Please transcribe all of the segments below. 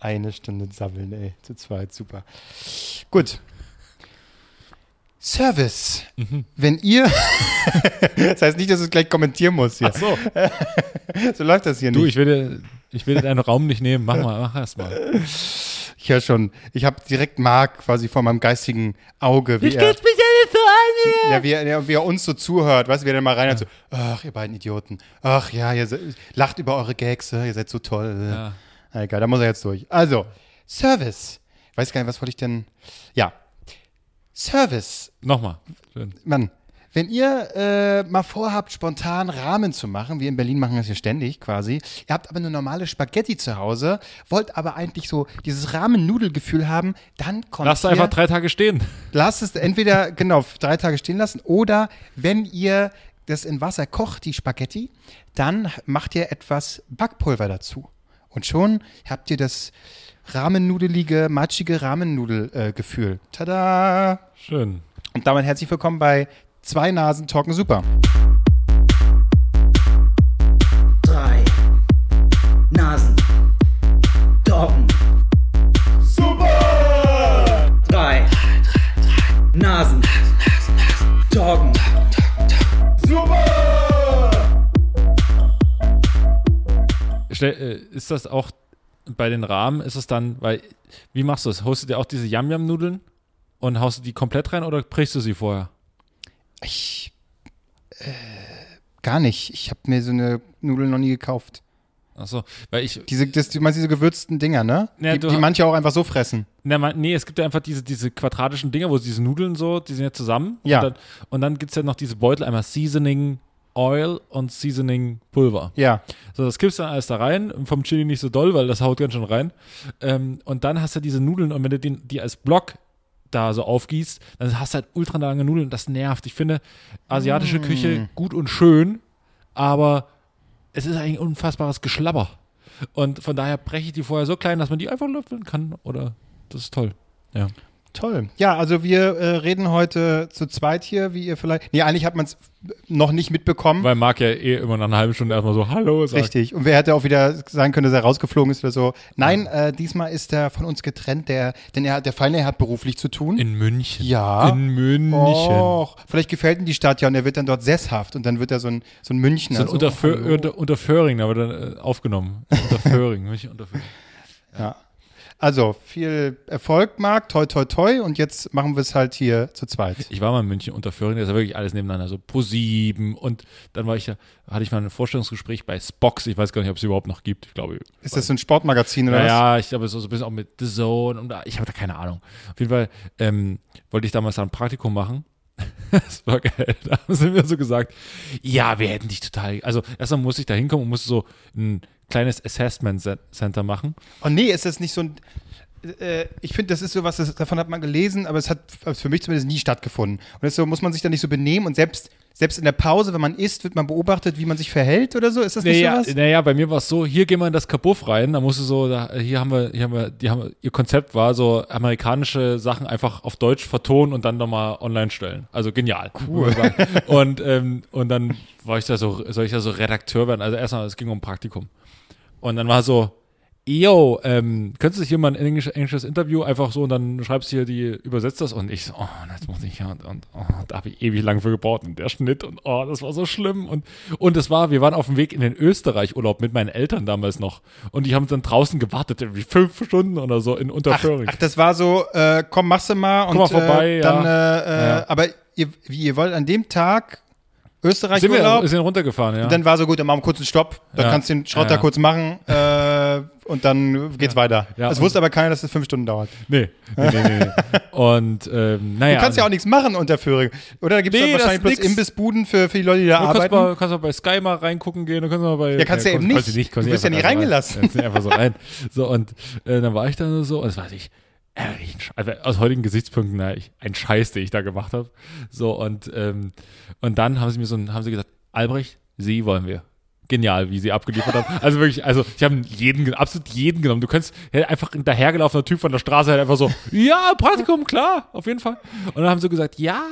Eine Stunde sabbeln, ey. Zu zweit, super. Gut. Service. Wenn ihr. das heißt nicht, dass du es gleich kommentieren musst hier. Ach so. So läuft das hier Du, nicht. ich will, dir- ich will deinen Raum nicht nehmen. Mach mal, mach erst mal. Ich höre schon. Ich habe direkt Marc quasi vor meinem geistigen Auge, wie er, mich ja nicht so an ja, wie, er, ja, wie er uns so zuhört. Weißt du, wie er dann mal rein hat, so, ach, ihr beiden Idioten. Ach ja, ihr lacht über eure Gags, ihr seid so toll. Ja. Egal, da muss er jetzt durch. Also, Service. Weiß gar nicht, was wollte ich denn. Ja. Service. Nochmal. Schön. Mann, wenn ihr äh, mal vorhabt, spontan Rahmen zu machen, wir in Berlin machen das ja ständig quasi, ihr habt aber eine normale Spaghetti zu Hause, wollt aber eigentlich so dieses Ramen-Nudelgefühl haben, dann kommt Lass ihr, einfach drei Tage stehen. lasst es entweder genau drei Tage stehen lassen oder wenn ihr das in Wasser kocht, die Spaghetti, dann macht ihr etwas Backpulver dazu. Und schon habt ihr das rahmennudelige, matschige Rahmennudel-Gefühl. Tada! Schön. Und damit herzlich willkommen bei Zwei Nasen Talken Super. drei Nasen. Doggen. Super! Drei Nasen. Ist das auch bei den Rahmen, ist es dann, weil, wie machst du es? Haust du dir auch diese Yam-Yam-Nudeln und haust du die komplett rein oder brichst du sie vorher? Ich, äh, gar nicht. Ich habe mir so eine Nudel noch nie gekauft. Achso, weil ich, Diese, das, du meinst diese gewürzten Dinger, ne? Ja, die, die manche auch einfach so fressen. na, man, nee, es gibt ja einfach diese, diese quadratischen Dinger, wo diese Nudeln so, die sind ja zusammen. Ja. Und dann, und dann gibt es ja noch diese Beutel, einmal Seasoning Oil und Seasoning Pulver. Ja. So, das kippst du dann alles da rein. Vom Chili nicht so doll, weil das haut ganz schön rein. Ähm, und dann hast du diese Nudeln und wenn du den, die als Block da so aufgießt, dann hast du halt ultra lange Nudeln. Das nervt. Ich finde asiatische Küche gut und schön, aber es ist eigentlich ein unfassbares Geschlabber. Und von daher breche ich die vorher so klein, dass man die einfach löffeln kann. Oder das ist toll. Ja. Toll. Ja, also wir äh, reden heute zu zweit hier, wie ihr vielleicht. Nee, eigentlich hat man es noch nicht mitbekommen. Weil Marc ja eh immer nach einer halben Stunde erstmal so Hallo sagt. Richtig. Und wer hätte auch wieder sagen können, dass er rausgeflogen ist oder so. Nein, äh, diesmal ist er von uns getrennt, der, denn er, der Feine hat beruflich zu tun. In München. Ja. In München. Och, vielleicht gefällt ihm die Stadt ja und er wird dann dort sesshaft und dann wird er so ein, so ein Münchner. So ein unter, Fö- hallo. unter, unter Föhring, aber dann äh, aufgenommen. Unter Föhring, München unter Föhring. Ja. Also, viel Erfolg, Marc. Toi, toi, toi. Und jetzt machen wir es halt hier zu zweit. Ich war mal in München unter Föhring, das ist ja wirklich alles nebeneinander, so Pro 7 und dann war ich ja, hatte ich mal ein Vorstellungsgespräch bei Spox, ich weiß gar nicht, ob es überhaupt noch gibt, ich glaube. Ist das so ein Sportmagazin oder ja, was? ja, ich glaube, so, so ein bisschen auch mit The Zone und da, ich habe da keine Ahnung. Auf jeden Fall ähm, wollte ich damals da ein Praktikum machen. das war geil. Da haben sie mir so gesagt, ja, wir hätten dich total, also erstmal musste ich da hinkommen und musste so ein kleines Assessment Center machen. Oh nee, ist das nicht so ein. Äh, ich finde, das ist so was, das, davon hat man gelesen, aber es hat für mich zumindest nie stattgefunden. Und so, muss man sich da nicht so benehmen und selbst, selbst in der Pause, wenn man isst, wird man beobachtet, wie man sich verhält oder so. Ist das nicht Naja, sowas? naja, bei mir war es so, hier gehen wir in das Kabuff rein, da musst du so, da, hier haben wir, hier haben wir, die haben, ihr Konzept war so, amerikanische Sachen einfach auf Deutsch vertonen und dann nochmal online stellen. Also genial. Cool. Und, ähm, und dann war ich da so, soll ich da so Redakteur werden? Also erstmal, es ging um Praktikum. Und dann war so, yo, ähm, könntest du hier mal ein Englisch, englisches Interview einfach so und dann schreibst du hier die, übersetzt das und ich so, oh, das muss ich ja und, und oh, da habe ich ewig lang für gebraucht und der Schnitt und oh, das war so schlimm und und es war, wir waren auf dem Weg in den Österreich-Urlaub mit meinen Eltern damals noch und die haben dann draußen gewartet, irgendwie fünf Stunden oder so in Ach, Unterföhring. ach, das war so, äh, komm, machst du mal und mal vorbei, äh, ja. dann, äh, äh, Ja. aber ihr, wie, ihr wollt an dem Tag Österreich sind wir Urlaub, sind runtergefahren, ja. und dann war so gut, dann machen wir kurz einen Stopp, dann Ja. kannst du den Schrott Ja, da ja. kurz machen äh, und dann geht's weiter. Ja, es wusste aber keiner, dass es fünf Stunden dauert. nee, nee, nee, nee. Und ähm, naja. Du kannst ja auch nichts machen unter Föhring. Oder da gibt es Nee, das wahrscheinlich bloß nix. Imbissbuden für, für die Leute, die da Du kannst arbeiten. mal, kannst mal bei Sky mal reingucken gehen, du kannst mal bei. Ja, kannst du ja eben nicht. kommst Du wirst ja rein. reingelassen. Kannst nicht einfach so rein. So, und äh, dann war ich da so, und es war ich, also aus heutigen Gesichtspunkten, na, ich, ein Scheiß, den ich da gemacht habe. So, und, ähm, und dann haben sie mir so, haben sie gesagt, Albrecht, Sie wollen wir. Genial, wie sie abgeliefert haben. Also wirklich, also ich habe jeden, absolut jeden genommen. Du könntest ja, einfach ein dahergelaufener Typ von der Straße halt einfach so, ja, Praktikum, klar, auf jeden Fall. Und dann haben sie gesagt, ja,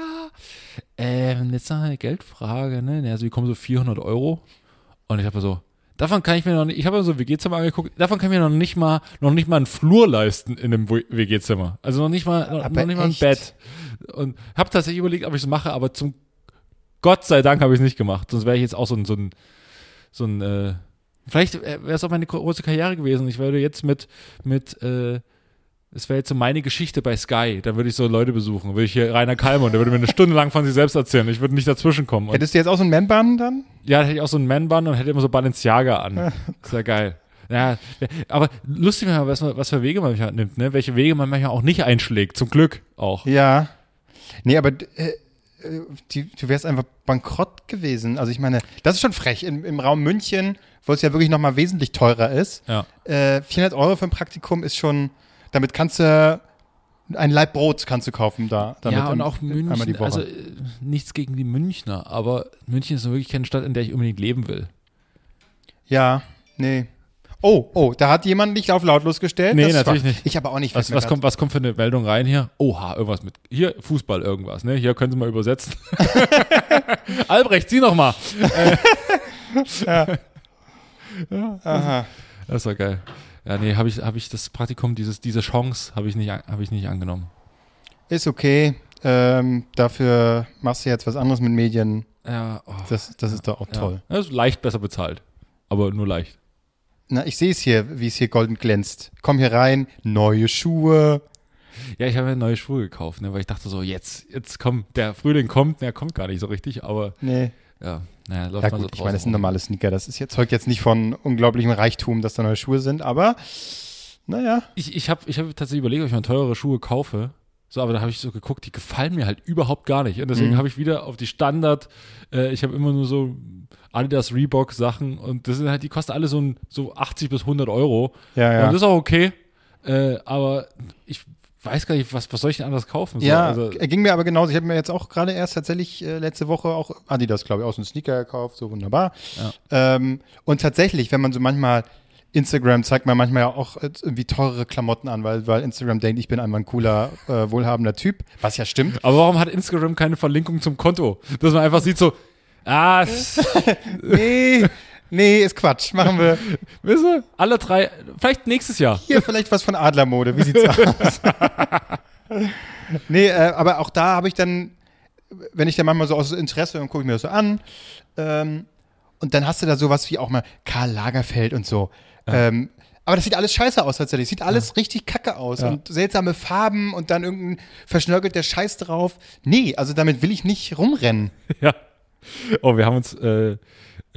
ähm, jetzt noch eine Geldfrage, ne? Also, wie kommen so 400 Euro? Und ich habe so, Davon kann ich mir noch nicht, ich habe mir so ein WG-Zimmer angeguckt, davon kann ich mir noch nicht mal, noch nicht mal einen Flur leisten in einem WG-Zimmer. Also noch nicht mal, noch, noch nicht mal ein? Bett. Und habe tatsächlich überlegt, ob ich es mache, aber zum Gott sei Dank habe ich es nicht gemacht. Sonst wäre ich jetzt auch so ein, so ein, so ein, äh, vielleicht wäre es auch meine große Karriere gewesen. Ich würde jetzt mit, mit, äh, es wäre jetzt so meine Geschichte bei Sky. Da würde ich so Leute besuchen. Würde ich hier Rainer Kalmund, der würde mir eine Stunde lang von sich selbst erzählen. Ich würde nicht dazwischen kommen. Und Hättest du jetzt auch so einen Man-Bun dann? ja, hätte ich auch so einen Man-Bun und hätte immer so Balenciaga an. Ist ja geil. Ja, aber lustig, was, man- was für Wege man manchmal nimmt, ne? Welche Wege man manchmal auch nicht einschlägt. Zum Glück auch. Ja. Nee, aber äh, die, du wärst einfach bankrott gewesen. Also ich meine, das ist schon frech. Im, im Raum München, wo es ja wirklich nochmal wesentlich teurer ist, Ja. äh, 400 Euro für ein Praktikum ist schon, damit kannst du ein Laib Brot kannst du kaufen da. Damit ja, und auch München. Also äh, nichts gegen die Münchner, aber München ist wirklich keine Stadt, in der ich unbedingt leben will. ja, nee. Oh, oh, da hat jemand nicht auf lautlos gestellt. Nee, natürlich schwach. nicht. Ich aber auch nicht. Was, was, kommt, was kommt für eine Meldung rein hier? Oha, irgendwas mit. Hier, Fußball, irgendwas, ne? Hier können Sie mal übersetzen. Albrecht, sieh noch mal. Aha. Das war geil. Ja, nee, habe ich, hab ich das Praktikum, dieses, diese Chance, habe ich, nicht hab ich nicht angenommen. Ist okay. Ähm, dafür machst du jetzt was anderes mit Medien. Ja, oh, Das, das ist doch auch ja. toll. Das ist leicht besser bezahlt. Aber nur leicht. Na, ich sehe es hier, wie es hier golden glänzt. Komm hier rein, neue Schuhe. Ja, ich habe mir neue Schuhe gekauft, ne, weil ich dachte so, jetzt, jetzt komm, der Frühling kommt, der kommt gar nicht so richtig, aber Nee. Ja, naja, läuft Ja mal so gut, ich meine, das sind normale Sneaker. Das ist jetzt, zeugt jetzt nicht von unglaublichem Reichtum, dass da neue Schuhe sind, aber naja. Ich, ich habe ich hab tatsächlich überlegt, ob ich mal teurere Schuhe kaufe. So, aber da habe ich so geguckt, die gefallen mir halt überhaupt gar nicht. Und deswegen Mhm. habe ich wieder auf die Standard, äh, ich habe immer nur so Adidas Reebok Sachen und das sind halt, die kosten alle so, ein, so 80 bis 100 Euro. Ja, Und ja. das ist auch okay. Äh, aber ich weiß gar nicht, was, was soll ich denn anders kaufen? So, ja, also, ging mir aber genauso. Ich habe mir jetzt auch gerade erst tatsächlich äh, letzte Woche auch Adidas, glaube ich, aus einem Sneaker gekauft, so wunderbar. Ähm, und tatsächlich, wenn man so manchmal Instagram zeigt man manchmal ja auch äh, irgendwie teurere Klamotten an, weil, weil Instagram denkt, ich bin einmal ein cooler, äh, wohlhabender Typ, was ja stimmt. aber warum hat Instagram keine Verlinkung zum Konto? Dass man einfach sieht so, ah, Nee, nee, ist Quatsch. Machen wir wisst ihr, alle drei, vielleicht nächstes Jahr. hier vielleicht was von Adlermode. Wie sieht's aus? nee, äh, aber auch da habe ich dann, wenn ich dann manchmal so aus Interesse, dann gucke ich mir das so an. Ähm, und dann hast du da sowas wie auch mal Karl Lagerfeld und so. Ähm, aber das sieht alles scheiße aus tatsächlich. Sieht alles richtig kacke aus. Ja. Und seltsame Farben und dann irgendein verschnörkelter Scheiß drauf. Nee, also damit will ich nicht rumrennen. Ja. Oh, wir haben uns, äh,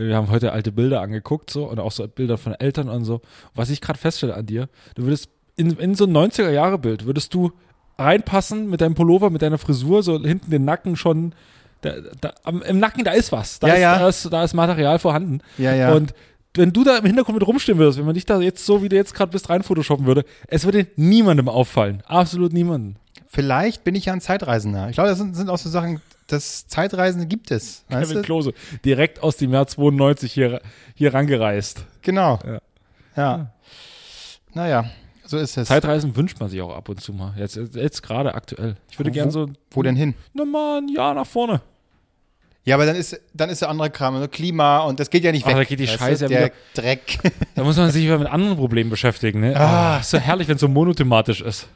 wir haben heute alte Bilder angeguckt so und auch so Bilder von Eltern und so. Was ich gerade feststelle an dir, du würdest in, in so ein 90er-Jahre-Bild, würdest du reinpassen mit deinem Pullover, mit deiner Frisur, so hinten den Nacken schon, da, da, am, im Nacken, da ist was. Da, Ja, ist, ja. Da, ist, da ist Material vorhanden. Ja, ja. Und wenn du da im Hintergrund mit rumstehen würdest, wenn man dich da jetzt so, wie du jetzt gerade bist, rein photoshoppen würde, es würde niemandem auffallen. Absolut niemandem. Vielleicht bin ich ja ein Zeitreisender. Ich glaube, das sind, sind auch so Sachen, das Zeitreisende gibt es. Kevin du? Klose, direkt aus dem Jahr 92 hier, hier rangereist. Genau. Ja. Ja. Naja, so ist es. Zeitreisen wünscht man sich auch ab und zu mal. Jetzt, jetzt gerade aktuell. Ich würde gerne so Wo denn hin? nochmal ein Jahr nach vorne. Ja, aber dann ist, dann ist der andere Kram, ne? Klima und das geht ja nicht Ach, weg. da geht die weißt Scheiße ja Der wieder- Dreck. Da muss man sich wieder mit anderen Problemen beschäftigen. Ne? Ah. Ah, ist so herrlich, wenn es so monothematisch ist.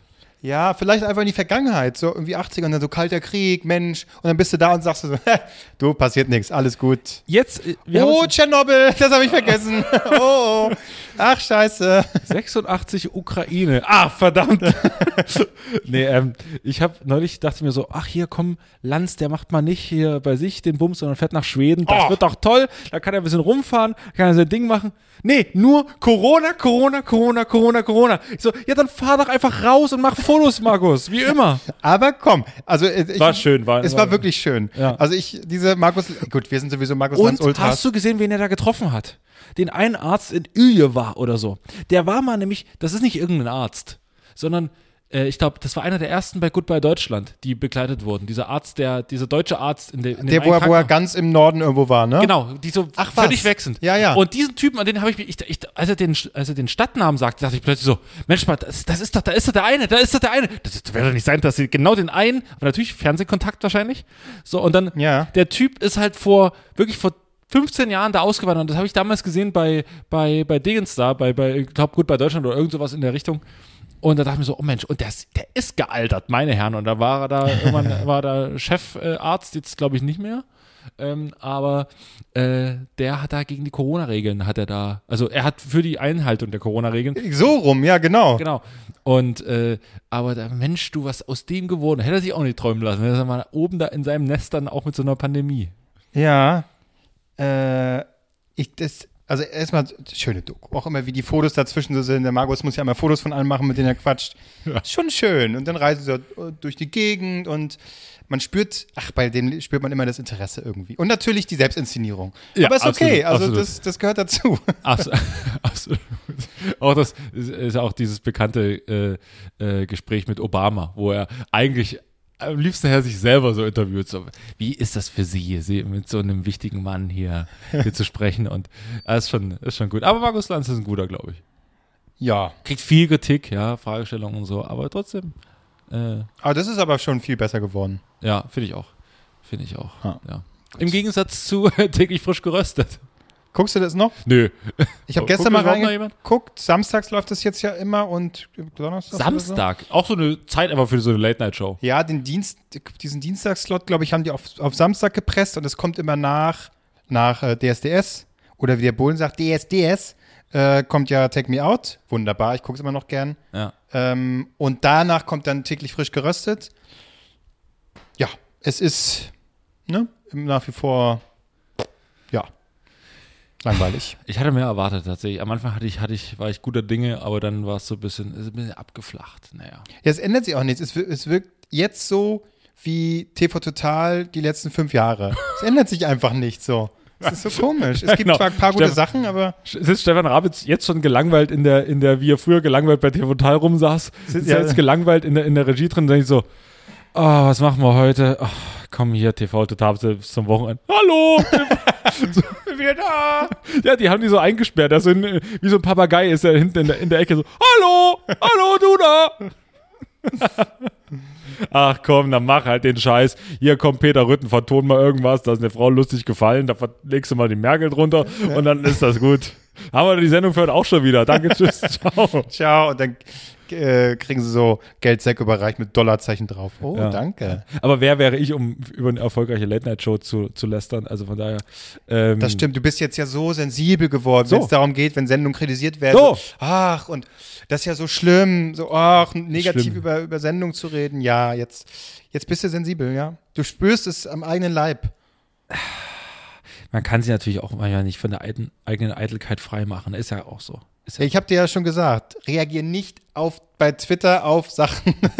Ja, vielleicht einfach in die Vergangenheit, so irgendwie 80er und dann so kalter Krieg, Mensch. Und dann bist du da und sagst du so, du, passiert nichts, alles gut. Jetzt, äh, oh, Tschernobyl, das habe ich vergessen. oh, oh, ach, scheiße. 86 Ukraine. Ah, verdammt. nee, ähm, ich habe neulich dachte mir so, ach hier komm, Lanz, der macht mal nicht hier bei sich den Bums, sondern fährt nach Schweden. Das Oh. wird doch toll. Da kann er ein bisschen rumfahren, kann er sein Ding machen. Nee, nur Corona, Corona, Corona, Corona, Corona. Ich so, ja, dann fahr doch einfach raus und mach Fotos, Markus, wie immer. Aber komm, also äh, ich, War schön, war- es war wirklich schön. Ja. Also ich, diese Markus, gut, wir sind sowieso Markus Lanz Und Ultras. hast du gesehen, wen er da getroffen hat? Den einen Arzt in Ilje war oder so. Der war mal nämlich, das ist nicht irgendein Arzt, sondern äh, ich glaube, das war einer der ersten bei Goodbye Deutschland, die begleitet wurden. Dieser Arzt, der, dieser deutsche Arzt in, der in der, wo er, wo er ganz im Norden irgendwo war, ne? Genau, die so Ach, was? völlig weg sind. Ja, ja. Und diesen Typen, an den habe ich mich, ich, ich, als, er den, als er den Stadtnamen sagte, dachte ich plötzlich so, Mensch mal, das, das ist doch, da ist doch der eine, da ist doch der eine. Das, das wird doch nicht sein, dass sie genau den einen, aber natürlich Fernsehkontakt wahrscheinlich. So, und dann, Ja. der Typ ist halt vor, wirklich vor 15 Jahren da ausgewandert. Und das habe ich damals gesehen bei, bei, bei Dingens da, bei, bei ich glaube, gut bei Deutschland oder irgend sowas in der Richtung. Und da dachte ich mir so, oh Mensch, und der ist, der ist gealtert, meine Herren. Und da war er da, irgendwann war da Chefarzt, jetzt glaube ich nicht mehr. Ähm, aber äh, der hat da gegen die Corona-Regeln, hat er da, also er hat für die Einhaltung der Corona-Regeln So rum, ja, genau. Genau. Und äh, aber der Mensch, du, was aus dem geworden, hätte er sich auch nicht träumen lassen. Er ist mal oben da in seinem Nest dann auch mit so einer Pandemie. Ja. Äh, ich, das, also erstmal schöne Doku. Auch immer, wie die Fotos dazwischen so sind. Der Markus muss ja immer Fotos von allen machen, mit denen er quatscht. Schon schön. Und dann reisen sie so durch die Gegend und man spürt, ach, bei denen spürt man immer das Interesse irgendwie. Und natürlich die Selbstinszenierung. Ja, Aber ist okay, absolut, also absolut. Das, das gehört dazu. Absolut. absolut. Auch das ist, ist auch dieses bekannte äh, äh, Gespräch mit Obama, wo er eigentlich am liebsten her sich selber so interviewt. So, wie ist das für Sie, Sie mit so einem wichtigen Mann hier, hier zu sprechen? Und das ist schon, ist schon gut. Aber Markus Lanz ist ein guter, glaube ich. Ja. Kriegt viel Kritik, ja, Fragestellungen und so, aber trotzdem, äh, Aber das ist aber schon viel besser geworden. ja, finde ich auch. Finde ich auch. Ah, ja. Im Gegensatz zu täglich frisch geröstet. Guckst du das noch? Nö. Ich habe gestern mal reingeguckt. Samstags läuft das jetzt ja immer und Donnerstag. oder so. Samstag. Auch so eine Zeit einfach für so eine Late-Night-Show. Ja, den Dienst, diesen Dienstagsslot, glaube ich, haben die auf, auf Samstag gepresst und es kommt immer nach, nach äh, DSDS oder wie der Bohlen sagt, DSDS, äh, kommt ja Take Me Out. Wunderbar, ich gucke es immer noch gern. Ja. Ähm, und danach kommt dann täglich frisch geröstet. Ja, es ist ne, nach wie vor, ja, langweilig. Ich hatte mehr erwartet tatsächlich. Am Anfang hatte ich, hatte ich, war ich guter Dinge, aber dann war es so ein bisschen, ist ein bisschen abgeflacht. Naja. Ja, es ändert sich auch nichts. Es, es wirkt jetzt so wie TV Total die letzten fünf Jahre. Es ändert sich einfach nicht so. Es ist so komisch. Es gibt Genau. zwar ein paar gute Steff- Sachen, aber Sitzt Stefan Rabitz jetzt schon gelangweilt in der, in der, wie er früher gelangweilt bei TV Total rumsaß, sitzt Ja. er jetzt gelangweilt in der, in der Regie drin und denkt so, oh, was machen wir heute? Oh, komm hier, TV Total zum Wochenende. Hallo! wir da! Ja, die haben die so eingesperrt. Da sind, wie so ein Papagei ist er hinten in der, in der Ecke so, hallo! Hallo, du da! Ach komm, dann mach halt den Scheiß. Hier kommt Peter Rütten, verton mal irgendwas, da ist eine Frau lustig gefallen, da legst du mal den Merkel drunter und dann ist das gut. Haben wir die Sendung für heute auch schon wieder. Danke, tschüss, ciao. ciao. Und dann äh, kriegen sie so Geldsäcke überreicht mit Dollarzeichen drauf. Oh, Ja. danke. Aber wer wäre ich, um über eine erfolgreiche Late-Night-Show zu, zu lästern? Also von daher. Ähm, Das stimmt, du bist jetzt ja so sensibel geworden, So. wenn es darum geht, wenn Sendungen kritisiert werden. So. Ach, und das ist ja so schlimm, so, ach, negativ Schlimm. über, über Sendungen zu reden. Ja, jetzt, jetzt bist du sensibel, ja. Du spürst es am eigenen Leib. Man kann sie natürlich auch manchmal nicht von der eigenen, eigenen Eitelkeit freimachen. Ist ja auch so. Ja Ich habe dir ja schon gesagt, reagier nicht auf, bei Twitter auf Sachen.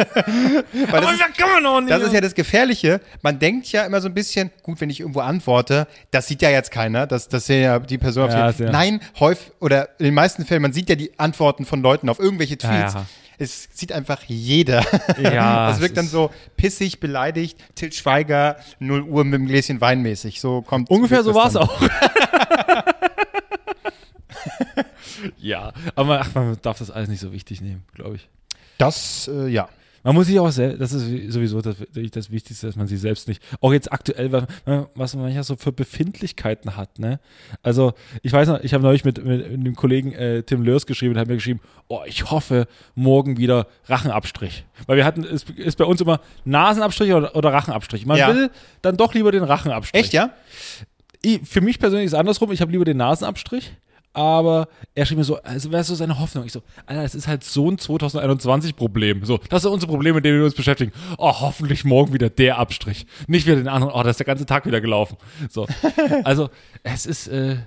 Weil das, ist, kann man auch nicht. das ist ja das Gefährliche. Man denkt ja immer so ein bisschen, gut, wenn ich irgendwo antworte, das sieht ja jetzt keiner, das, das sehen ja die Person auf Ja, die, sehr. Nein, häufig, oder in den meisten Fällen, man sieht ja die Antworten von Leuten auf irgendwelche Ja, Tweets. ja. Es sieht einfach jeder. Ja, es wirkt dann so pissig, beleidigt, Til Schweiger, 0 Uhr mit einem Gläschen Wein mäßig. So kommt Ungefähr so war es auch. ja, aber ach, man darf das alles nicht so wichtig nehmen, glaube ich. Das, äh, ja. Man muss sich auch selbst, das ist sowieso das, das Wichtigste, dass man sich selbst nicht, auch jetzt aktuell, was, was man manchmal so für Befindlichkeiten hat, ne? Also, ich weiß noch, ich habe neulich mit, mit einem Kollegen äh, Tim Lörs geschrieben und hat mir geschrieben, oh, ich hoffe, morgen wieder Rachenabstrich. Weil wir hatten, es ist bei uns immer Nasenabstrich oder, oder Rachenabstrich. Man Ja. will dann doch lieber den Rachenabstrich. Echt, ja? Ich, für mich persönlich ist es andersrum. Ich habe lieber den Nasenabstrich. Aber er schrieb mir so, also wäre so seine Hoffnung. Ich so, Alter, es ist halt so ein 2021-Problem. So, das sind unsere Probleme, mit denen wir uns beschäftigen. Oh, hoffentlich morgen wieder der Abstrich. Nicht wieder den anderen. Oh, da ist der ganze Tag wieder gelaufen. So. Also, es ist, äh,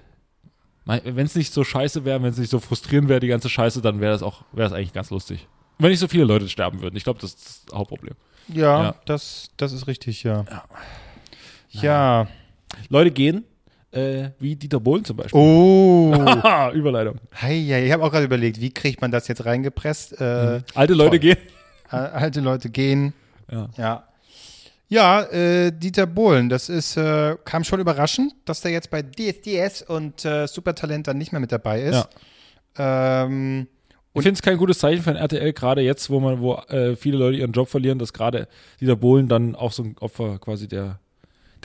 wenn es nicht so scheiße wäre, wenn es nicht so frustrierend wäre, die ganze Scheiße, dann wäre das auch, wäre das eigentlich ganz lustig. Wenn nicht so viele Leute sterben würden. Ich glaube, das ist das Hauptproblem. Ja, Ja. Das, das ist richtig, ja. Ja. Ja. Leute gehen, äh, wie Dieter Bohlen zum Beispiel. Oh. Überleitung. Hey, ja, ich habe auch gerade überlegt, wie kriegt man das jetzt reingepresst? Äh, Alte Leute Toll. gehen. alte Leute gehen. Ja. Ja. Ja, äh, Dieter Bohlen, das ist, äh, kam schon überraschend, dass der jetzt bei DSDS und äh, Supertalent dann nicht mehr mit dabei ist. Ähm, Ich finde es kein gutes Zeichen für ein RTL, gerade jetzt, wo man, wo äh, viele Leute ihren Job verlieren, dass gerade Dieter Bohlen dann auch so ein Opfer quasi der,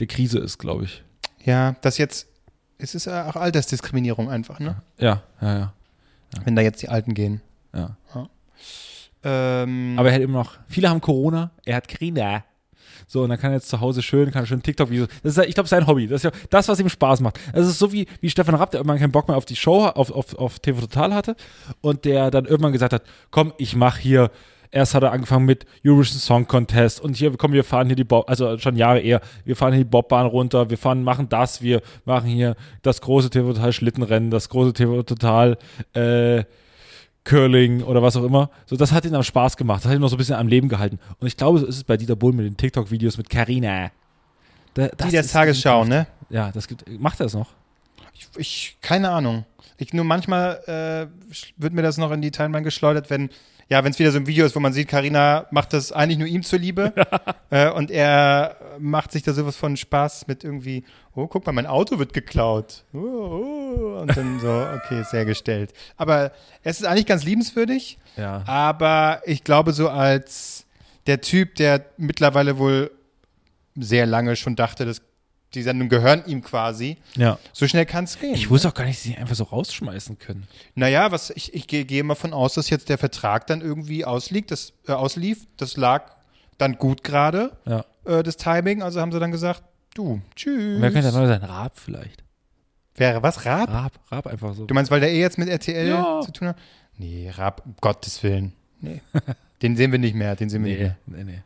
der Krise ist, glaube ich. Ja, das jetzt es ist ja auch Altersdiskriminierung einfach, ne? Ja, ja, ja. Wenn da jetzt die Alten gehen. ja. Ähm, Aber er hat immer noch, viele haben Corona, er hat Corona. So, und dann kann er jetzt zu Hause schön, kann schön TikTok-Videos. Das ist, ja- ich glaube, sein Hobby. Das ist ja das, was ihm Spaß macht. Das ist so wie, wie Stefan Rapp, der irgendwann keinen Bock mehr auf die Show, auf, auf, auf TV Total hatte. Und der dann irgendwann gesagt hat, komm, ich mach hier. Erst hat er angefangen mit Eurovision Song Contest und hier, komm, wir fahren hier die Bob, also schon Jahre eher, wir fahren hier die Bobbahn runter, wir fahren, machen das, wir machen hier das große TV Total Schlittenrennen, das große TV Total, äh, Curling oder was auch immer. So, das hat ihn am Spaß gemacht. Das hat ihn noch so ein bisschen am Leben gehalten. Und ich glaube, so ist es bei Dieter Bohlen mit den TikTok-Videos mit Carina. Da, das die der Tagesschau, ne? Ja, das gibt. Macht er das noch? Ich, ich keine Ahnung. Ich nur manchmal äh, wird mir das noch in die Timeline geschleudert, wenn ja, wenn es wieder so ein Video ist, wo man sieht, Karina macht das eigentlich nur ihm zuliebe äh, und er macht sich da sowas von Spaß mit irgendwie, oh, guck mal, mein Auto wird geklaut. Oh, oh. Und dann so, okay, sehr gestellt. Aber es ist eigentlich ganz liebenswürdig, Ja. aber ich glaube so als der Typ, der mittlerweile wohl sehr lange schon dachte, dass die Sendungen gehören ihm quasi, Ja. so schnell kann es gehen. Ich wusste auch gar nicht, dass sie ihn einfach so rausschmeißen können. Naja, was ich, ich gehe gehe mal von aus, dass jetzt der Vertrag dann irgendwie ausliegt, das, äh, auslief. Das lag dann gut gerade, Ja. äh, das Timing. Also haben sie dann gesagt, du, tschüss. Wer könnte der neue sein? Raab vielleicht. Wäre was, Raab? Raab, Raab einfach so. Du meinst, weil der eh jetzt mit RTL Ja. zu tun hat? Nee, Raab, um Gottes Willen. Nee. den sehen wir nicht mehr, den sehen wir Nee, nicht nee, nee. mehr.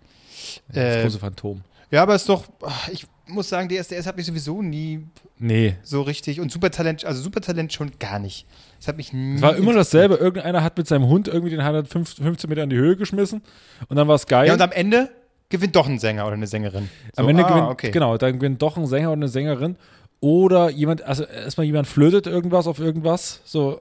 Das Äh, große Phantom. ja, aber es ist doch, ich muss sagen, DSDS hat mich sowieso nie Nee. so richtig und Supertalent, also Supertalent schon gar nicht. Es hat mich nie. Es war immer dasselbe. Irgendeiner hat mit seinem Hund irgendwie den hat er 15 Meter in die Höhe geschmissen und dann war es geil. Ja, und am Ende gewinnt doch ein Sänger oder eine Sängerin. So, Am Ende ah, gewinnt, okay. genau, dann gewinnt doch ein Sänger oder eine Sängerin oder jemand, also erstmal jemand flötet irgendwas auf irgendwas, so,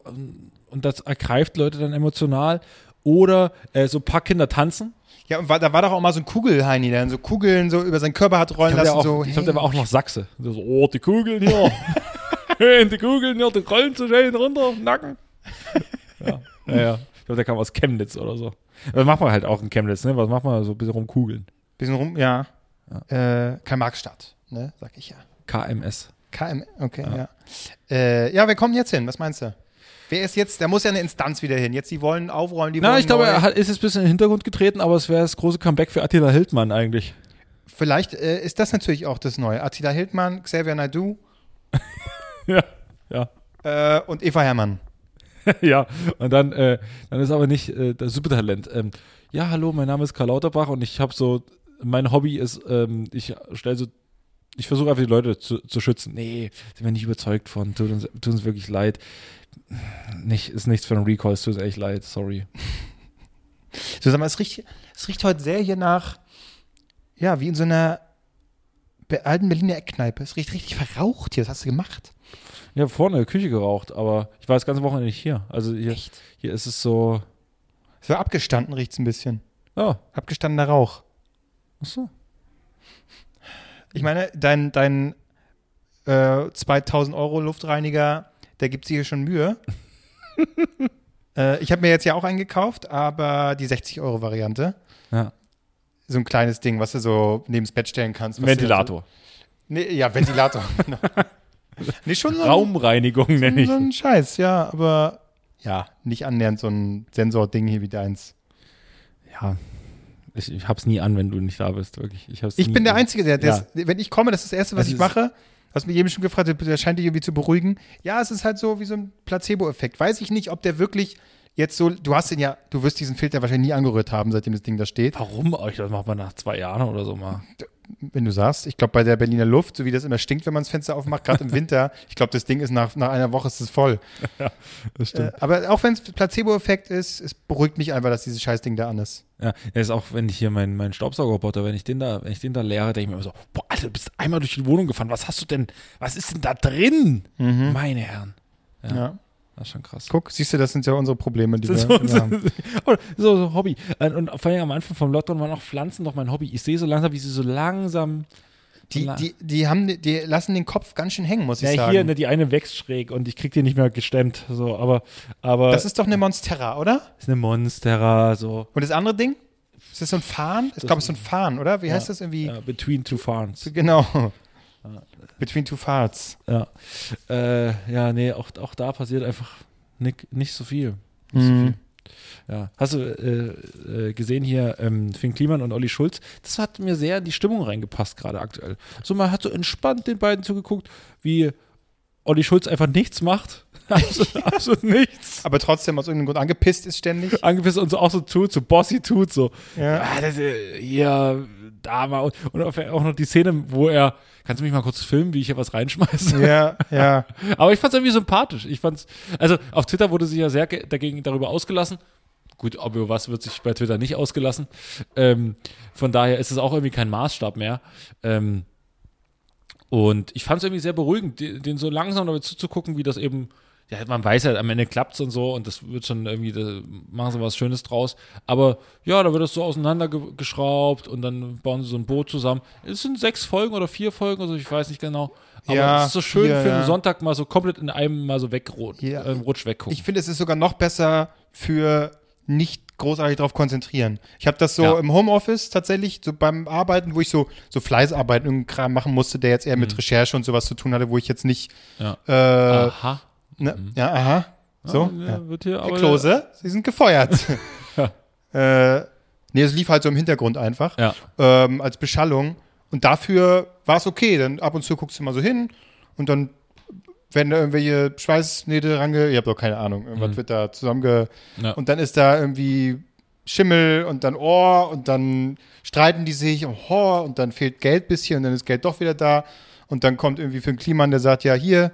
und das ergreift Leute dann emotional. Oder äh, so ein paar Kinder tanzen. Ja, und war, da war doch auch mal so ein Kugelheini, der dann so Kugeln so über seinen Körper hat rollen Ich glaube, lassen. auch, so, ich glaub, der war auch noch Sachse. So, oh, die Kugeln hier. die Kugeln hier, die rollen so schön runter, Nacken. ja, ja, ja. Ich glaube, der kam aus Chemnitz oder so. Das macht man halt auch in Chemnitz, ne? Was macht man so ein bisschen rumkugeln? Bisschen rum, ja. Äh, Karl-Marx-Stadt, ne, sag ich ja. KMS. KM, okay, ja. Äh, ja, wer kommt jetzt hin? Was meinst du? Wer ist jetzt, da muss ja eine Instanz wieder hin. Jetzt, die wollen aufräumen, die Na, wollen ich glaube, er hat, ist jetzt ein bisschen in den Hintergrund getreten, aber es wäre das große Comeback für Attila Hildmann eigentlich. Vielleicht äh, ist das natürlich auch das Neue. Attila Hildmann, Xavier Naidoo Ja. Ja. äh, und Eva Herrmann. ja, und dann, äh, dann ist aber nicht äh, das Supertalent. Ähm, ja, hallo, mein Name ist Karl Lauterbach und ich habe so, mein Hobby ist, ähm, ich stelle so, ich versuche einfach die Leute zu, zu schützen. Nee, sind wir nicht überzeugt von, tut uns, tut uns wirklich leid. Nicht, ist nichts für einen Recall, es tut uns echt leid, sorry. So, sag mal, es riecht, es riecht heute sehr hier nach, ja, wie in so einer alten Berliner Eckkneipe. Es riecht richtig verraucht hier. Was hast du gemacht? Ich habe vorne in der Küche geraucht, aber ich war das ganze Wochenende nicht hier. Also hier, Echt? hier ist es so, So abgestanden riecht es ein bisschen. ja, Abgestandener Rauch. ach so. Ich meine, dein, dein äh, 2000 Euro Luftreiniger, der gibt sich hier schon Mühe. äh, ich habe mir jetzt ja auch einen gekauft, aber die 60 Euro Variante. Ja. So ein kleines Ding, was du so neben das Bett stellen kannst. Ventilator. Nee, ja, Ventilator. genau. nee, schon so ein, Raumreinigung nenne ich. so ein Scheiß, ja, aber ja, nicht annähernd so ein Sensording hier wie deins. Ja, ich, ich hab's nie an, wenn du nicht da bist, wirklich. Ich, hab's Ich bin der an. Einzige, der, der Ja. ist, wenn ich komme, das ist das Erste, was Also ich mache. Was mir jedem schon gefragt hat, der scheint dich irgendwie zu beruhigen. Ja, es ist halt so wie so ein Placebo-Effekt. Weiß ich nicht, ob der wirklich jetzt so, du hast den ja, du wirst diesen Filter wahrscheinlich nie angerührt haben, seitdem das Ding da steht. Warum? Ich das macht man nach zwei Jahren oder so mal. Wenn du sagst, ich glaube, bei der Berliner Luft, so wie das immer stinkt, wenn man das Fenster aufmacht, gerade im Winter, ich glaube, das Ding ist nach, nach einer Woche ist es voll. Das Äh, aber auch wenn es Placebo-Effekt ist, es beruhigt mich einfach, dass dieses Scheißding da an ist. Ja, das ist auch, wenn ich hier meinen mein Staubsaugerroboter, wenn ich den da, wenn ich den da leere, denke ich mir immer so, boah, Alter, du bist einmal durch die Wohnung gefahren. Was hast du denn, was ist denn da drin? Meine Herren. Ja, Ja. Das ist schon krass. Guck, siehst du, das sind ja unsere Probleme, die Das wir, so, haben. so, so, Hobby. Und, und vor allem am Anfang vom Lockdown waren auch Pflanzen noch mein Hobby. Ich sehe so langsam, wie sie so langsam. Die, die, die, haben, die lassen den Kopf ganz schön hängen, muss ich Ja, sagen. hier, ne, die eine wächst schräg und ich krieg die nicht mehr gestemmt. So, aber, aber das ist doch eine Monstera, oder? ist eine Monstera, so. Und das andere Ding? Ist das so ein Farn? Ich glaube, es ist so ein Farn, oder? Wie heißt das irgendwie? Ja, between two farms. Genau. Between Two Farts. Ja. Äh, ja, nee, auch, auch da passiert einfach nicht, nicht so viel. Nicht so Mhm. viel. Ja. Hast du äh, äh, gesehen hier ähm, Finn Kliman und Olli Schulz? Das hat mir sehr in die Stimmung reingepasst, gerade aktuell. So, man hat so entspannt den beiden zugeguckt, wie Olli Schulz einfach nichts macht. absolut, absolut nichts. Aber trotzdem aus irgendeinem Grund angepisst ist ständig. Angepisst und so auch so tut, so bossy tut, so. Ja. Ah, das, äh, hier, da mal. Und, und auch noch die Szene, wo er, kannst du mich mal kurz filmen, wie ich hier was reinschmeiße? Ja, ja. Aber ich fand es irgendwie sympathisch. Ich fand's, also auf Twitter wurde sich ja sehr ge- dagegen darüber ausgelassen. Gut, ob über was wird sich bei Twitter nicht ausgelassen. Ähm, von daher ist es auch irgendwie kein Maßstab mehr. Ähm, und ich fand es irgendwie sehr beruhigend, den so langsam dabei zuzugucken, wie das eben, ja, man weiß ja, am Ende klappt es und so und das wird schon irgendwie, da machen sie was Schönes draus. Aber ja, da wird das so auseinandergeschraubt und dann bauen sie so ein Boot zusammen. Es sind sechs Folgen oder vier Folgen, also ich weiß nicht genau. Aber Ja, es ist so schön vier, für einen ja. Sonntag mal so komplett in einem mal so wegrutscht, Ja. äh, Rutsch weggucken. Ich finde, es ist sogar noch besser für nicht großartig darauf konzentrieren. Ich habe das so Ja. im Homeoffice tatsächlich, so beim Arbeiten, wo ich so, so Fleißarbeiten und Kram machen musste, der jetzt eher Mhm. mit Recherche und sowas zu tun hatte, wo ich jetzt nicht, ja. äh, Ne, ja, aha, so. Ja, ja. wird hier Herr aber, Klose, Sie sind gefeuert. äh, nee, es lief halt so im Hintergrund einfach, Ja. ähm, als Beschallung. Und dafür war es okay. Dann ab und zu guckst du mal so hin und dann werden da irgendwelche Schweißnähte range, ich habe doch keine Ahnung, irgendwas wird da zusammenge... Ja. Und dann ist da irgendwie Schimmel und dann Ohr und dann streiten die sich und oh, und dann fehlt Geld bisschen und dann ist Geld doch wieder da. Und dann kommt irgendwie für einen Kliman, der sagt, ja, hier,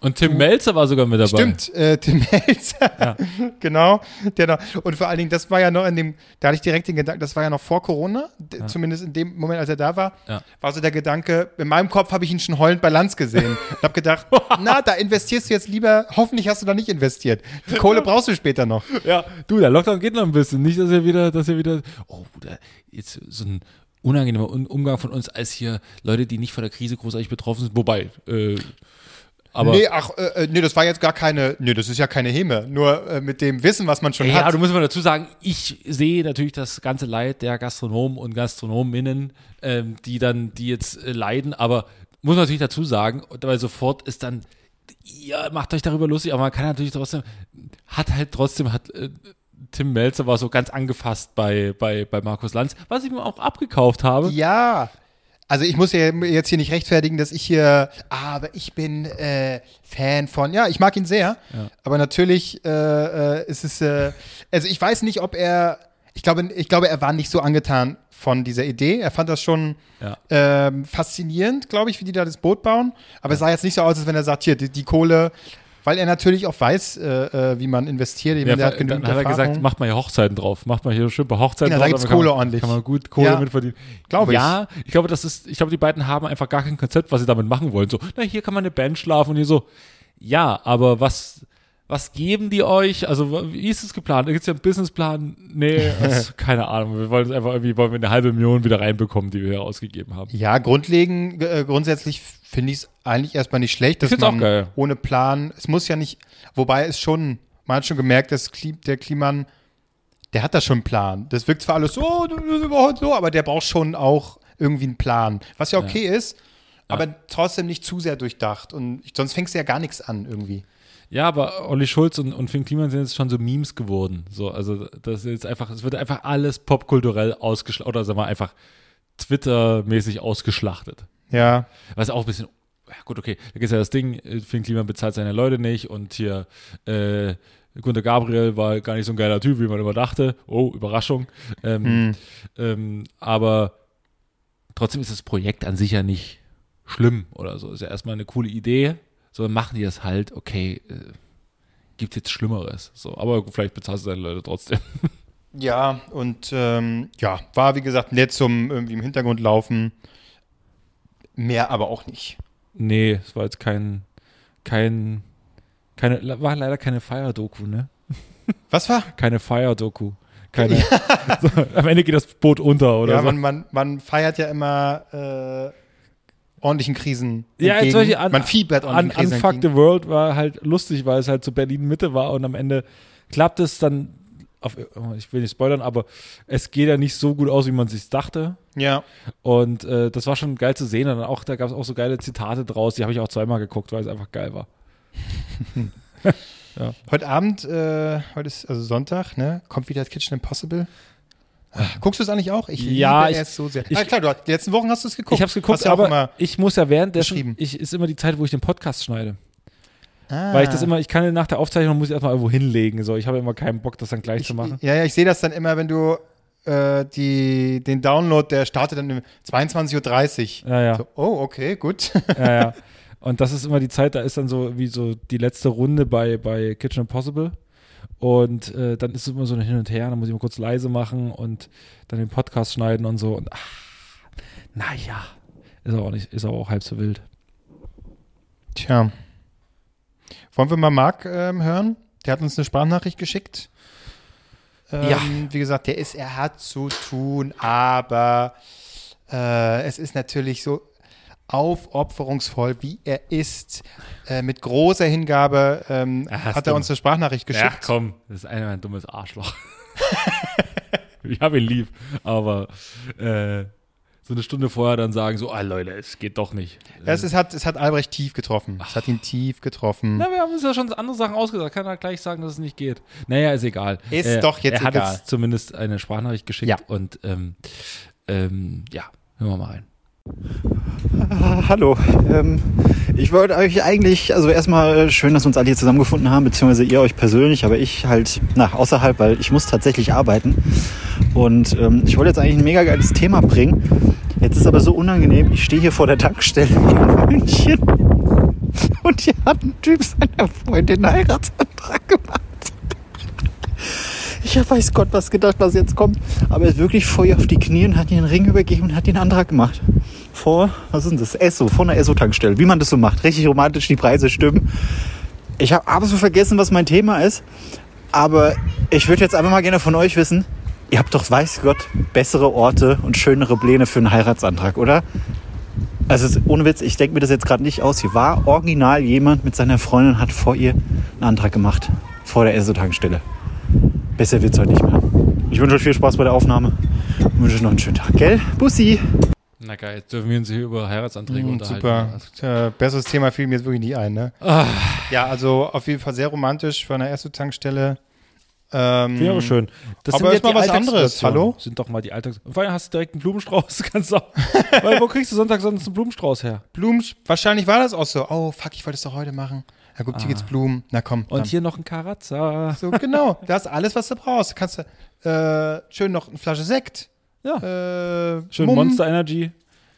Und Tim Melzer war sogar mit dabei. Stimmt, äh, Tim Melzer. genau. Der noch, und vor allen Dingen, das war ja noch in dem, da hatte ich direkt den Gedanken, das war ja noch vor Corona, d- zumindest in dem Moment, als er da war, Ja. war so der Gedanke, in meinem Kopf habe ich ihn schon heulend bei Lanz gesehen. und habe gedacht, na, da investierst du jetzt lieber, hoffentlich hast du da nicht investiert. Die Kohle brauchst du später noch. Ja, du, der Lockdown geht noch ein bisschen. Nicht, dass er wieder, dass er wieder, oh, Bruder, jetzt so ein unangenehmer Un- Umgang von uns als hier Leute, die nicht von der Krise großartig betroffen sind. Wobei, äh, aber. nee, ach, äh, äh, nee, das war jetzt gar keine, nee, das ist ja keine Häme. Nur äh, mit dem Wissen, was man schon Ja, hat. aber du musst mal dazu sagen, ich sehe natürlich das ganze Leid der Gastronomen und Gastronominnen, ähm, die dann, die jetzt äh, leiden, aber muss man natürlich dazu sagen, weil sofort ist dann, ihr macht euch darüber lustig, aber man kann natürlich trotzdem, hat halt trotzdem, hat äh, Tim Melzer war so ganz angefasst bei, bei, bei Markus Lanz, was ich mir auch abgekauft habe. Ja. Also ich muss ja jetzt hier nicht rechtfertigen, dass ich hier, ah, aber ich bin äh, Fan von, ja, ich mag ihn sehr, aber natürlich äh, äh, ist es, äh, also ich weiß nicht, ob er, ich glaube, ich glaube, er war nicht so angetan von dieser Idee. Er fand das schon Ja. ähm, faszinierend, glaube ich, wie die da das Boot bauen. Aber es sah jetzt nicht so aus, als wenn er sagt, hier, die, die Kohle, weil er natürlich auch weiß, äh, äh, wie man investiert. Ja, der hat dann genügend hat er Erfahrung. gesagt, macht mal hier Hochzeiten drauf, macht mal hier schön bei Hochzeiten Genau, da drauf. gibt's damit kann Kohle man, ordentlich. Kann man gut Kohle Ja. mit verdienen. Glaube ich. Ja, ich glaube, das ist, ich glaube, die beiden haben einfach gar kein Konzept, was sie damit machen wollen. So, na, hier kann man eine Band schlafen und hier so. Ja, aber was, was geben die euch? Also, wie ist es geplant? Gibt es ja einen Businessplan? Nee, das, keine Ahnung. Wir wollen es einfach irgendwie, wollen wir eine halbe Million wieder reinbekommen, die wir hier ausgegeben haben. Ja, grundlegend, äh, grundsätzlich finde ich es eigentlich erstmal nicht schlecht, dass man auch geil. ohne Plan, es muss ja nicht, wobei es schon, man hat schon gemerkt, dass der Kliman, der hat da schon einen Plan. Das wirkt zwar alles so, so, aber der braucht schon auch irgendwie einen Plan. Was ja okay ist, aber trotzdem nicht zu sehr durchdacht. Und sonst fängst du ja gar nichts an irgendwie. Ja, aber Olli Schulz und, und Finn Kliman sind jetzt schon so Memes geworden. So, also das ist jetzt einfach, es wird einfach alles popkulturell ausgeschlachtet, oder sagen wir einfach Twitter-mäßig ausgeschlachtet. Ja. Was auch ein bisschen, ja gut, okay, da gibt ja das Ding, Finn Kliman bezahlt seine Leute nicht und hier äh, Gunter Gabriel war gar nicht so ein geiler Typ, wie man immer dachte. Oh, Überraschung. Ähm, ähm, aber trotzdem ist das Projekt an sich ja nicht schlimm oder so. Ist ja erstmal eine coole Idee. So dann machen die das halt, okay, äh, gibt jetzt Schlimmeres. So, aber vielleicht bezahlst du deine Leute trotzdem. Ja, und ähm, ja, war wie gesagt nett zum irgendwie im Hintergrund laufen. Mehr aber auch nicht. nee, es war jetzt kein, kein, keine, war leider keine Fire-Doku, ne? Was war? keine Fire-Doku. Keine, so, am Ende geht das Boot unter oder Ja, so. man, man, man feiert ja immer äh, ordentlichen Krisen. Ja, jetzt solche an, man fiebert an, ordentlichen Krisen. Unfuck the entgegen. World war halt lustig, weil es halt so Berlin Mitte war und am Ende klappt es dann auf, ich will nicht spoilern, aber es geht ja nicht so gut aus, wie man sich dachte. Ja. Und äh, das war schon geil zu sehen. Und auch, da gab es auch so geile Zitate draus, die habe ich auch zweimal geguckt, weil es einfach geil war. Heute Abend, äh, heute ist also Sonntag, ne? Kommt wieder das Kitchen Impossible. Guckst du es eigentlich auch? Ich Ja, liebe ich- es so sehr. ich- ah, klar, du hast, die letzten Wochen hast du es geguckt. Ich habe es geguckt, aber ich muss ja währenddessen, ich ist immer die Zeit, wo ich den Podcast schneide. ah. Weil ich das immer, ich kann nach der Aufzeichnung muss ich erstmal irgendwo hinlegen. So, ich habe immer keinen Bock, das dann gleich zu machen. Ja, ja, ich sehe das dann immer, wenn du äh, die, den Download, der startet dann um 22.30 Uhr. Ja, ja. So, oh, okay, gut. ja, ja. Und das ist immer die Zeit, da ist dann so wie so die letzte Runde bei, bei Kitchen Impossible. Und äh, dann ist es immer so ein Hin und Her, dann muss ich mal kurz leise machen und dann den Podcast schneiden und so. Und ach, naja, ist aber auch nicht, ist aber auch halb so wild. Tja. Wollen wir mal Marc ähm, hören? Der hat uns eine Sprachnachricht geschickt. Ähm, Ja. Wie gesagt, der ist, er hat zu tun, aber äh, es ist natürlich so aufopferungsvoll, wie er ist. Äh, mit großer Hingabe ähm, hat er uns eine Sprachnachricht geschickt. komm, das ist einer ein dummes Arschloch. ich habe ihn lieb, aber äh, so eine Stunde vorher dann sagen so, ah Leute, es geht doch nicht. Es, ist, hat, es hat Albrecht tief getroffen. Es hat ihn tief getroffen. Na, wir haben uns ja schon andere Sachen ausgesagt. Kann er gleich sagen, dass es nicht geht. Naja, ist egal. Ist doch jetzt Er hat egal. jetzt zumindest eine Sprachnachricht geschickt Ja. und ähm, ähm, ja, hören wir mal rein. Hallo. Ähm, ich wollte euch eigentlich, also erstmal schön, dass wir uns alle hier zusammengefunden haben, beziehungsweise ihr euch persönlich, aber ich halt nach außerhalb, weil ich muss tatsächlich arbeiten. Und ähm, ich wollte jetzt eigentlich ein mega geiles Thema bringen. Jetzt ist aber so unangenehm, ich stehe hier vor der Tankstelle in München und hier hat ein Typ seiner Freundin einen Heiratsantrag gemacht. Ich habe weiß Gott was gedacht, was jetzt kommt. Aber er ist wirklich vor ihr auf die Knie und hat ihr einen Ring übergeben und hat den Antrag gemacht. Vor, was ist denn das? Esso, vor einer Esso-Tankstelle. Wie man das so macht. Richtig romantisch, die Preise stimmen. Ich habe absolut vergessen, was mein Thema ist. Aber ich würde jetzt einfach mal gerne von euch wissen, ihr habt doch, weiß Gott, bessere Orte und schönere Pläne für einen Heiratsantrag, oder? Also ohne Witz, ich denke mir das jetzt gerade nicht aus. Hier war original jemand mit seiner Freundin und hat vor ihr einen Antrag gemacht. Vor der Esso-Tankstelle. Besser wird's heute nicht mehr. Ich wünsche euch viel Spaß bei der Aufnahme und wünsche euch noch einen schönen Tag, gell? Bussi! Na geil, jetzt dürfen wir uns hier über Heiratsanträge Mhm, unterhalten. super. Äh, besseres Thema fiel mir jetzt wirklich nie ein. Ne? Ah, Ja, also auf jeden Fall sehr romantisch von der Esso-Tankstelle. Ähm, Finde ich aber schön. Das Aber ist ja mal was anderes, hallo? Sind doch mal die Alltags... Und vor allem hast du direkt einen Blumenstrauß. Kannst du auch, weil, wo kriegst du Sonntag sonst einen Blumenstrauß her? Blumen, wahrscheinlich war das auch so. Oh, fuck, ich wollte es doch heute machen. Na gut, hier gibt's Blumen. Na komm. Und dann. hier noch ein Karazza. So, genau. Das ist alles, was du brauchst. Kannst du äh, schön noch eine Flasche Sekt. Ja. Äh, Schön Mumm, Monster Energy.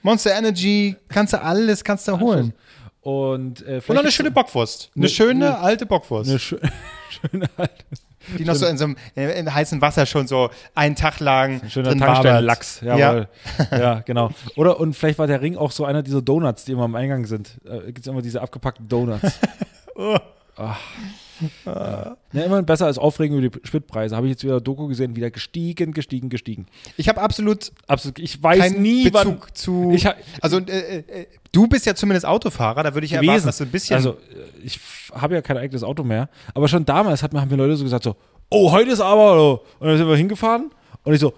Monster Energy. Kannst du alles, kannst du holen. Und, äh, Und noch eine schöne Bockwurst. Eine Ne- schöne ne- alte Bockwurst. eine schö schöne alte die noch so in so einem in heißen Wasser schon so einen Tag lang Schöner drin Tankstellenlachs, wabert. jawohl. Ja. genau. Oder und vielleicht war der Ring auch so einer dieser Donuts, die immer am Eingang sind. Äh, Gibt es immer diese abgepackten Donuts. Ach. Ja. ja, immerhin besser als Aufregen über die Spritpreise. Habe ich jetzt wieder Doku gesehen, wieder gestiegen, gestiegen, gestiegen. Ich habe absolut Absolut. Ich weiß keinen nie, wann Bezug zu. Ich also äh, äh, du bist ja zumindest Autofahrer, da würde ich ja erwarten, gewesen. dass du ein bisschen. Also, äh, ich habe ja kein eigenes Auto mehr. Aber schon damals hat, haben mir Leute so gesagt: so, Oh, heute ist aber. oh. Und dann sind wir hingefahren. Und ich so: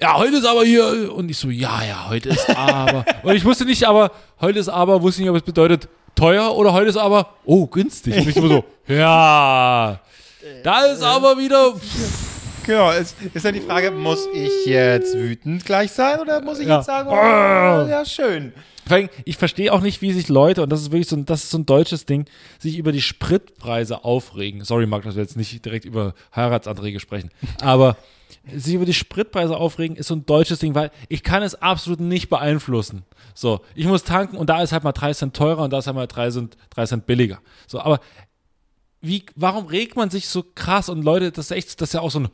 Ja, heute ist aber hier. Und ich so: Ja, ja, heute ist aber. und ich wusste nicht, aber heute ist aber, wusste nicht, ob es bedeutet teuer oder heute ist aber, oh, günstig. Und ich so: so Ja, da ist aber wieder. Genau, es ist dann die Frage, muss ich jetzt wütend gleich sein oder muss ich Ja. jetzt sagen, oh, ja schön. Vor allem, ich verstehe auch nicht, wie sich Leute, und das ist wirklich so ein, das ist so ein deutsches Ding, sich über die Spritpreise aufregen. Sorry, Marc, dass wir jetzt nicht direkt über Heiratsanträge sprechen. Aber sich über die Spritpreise aufregen ist so ein deutsches Ding, weil ich kann es absolut nicht beeinflussen. So, ich muss tanken und da ist halt mal 3 Cent teurer und da ist halt mal 3 Cent, 3 Cent billiger. So, aber wie, warum regt man sich so krass und Leute, das ist echt, das ist ja auch so ein "Hey,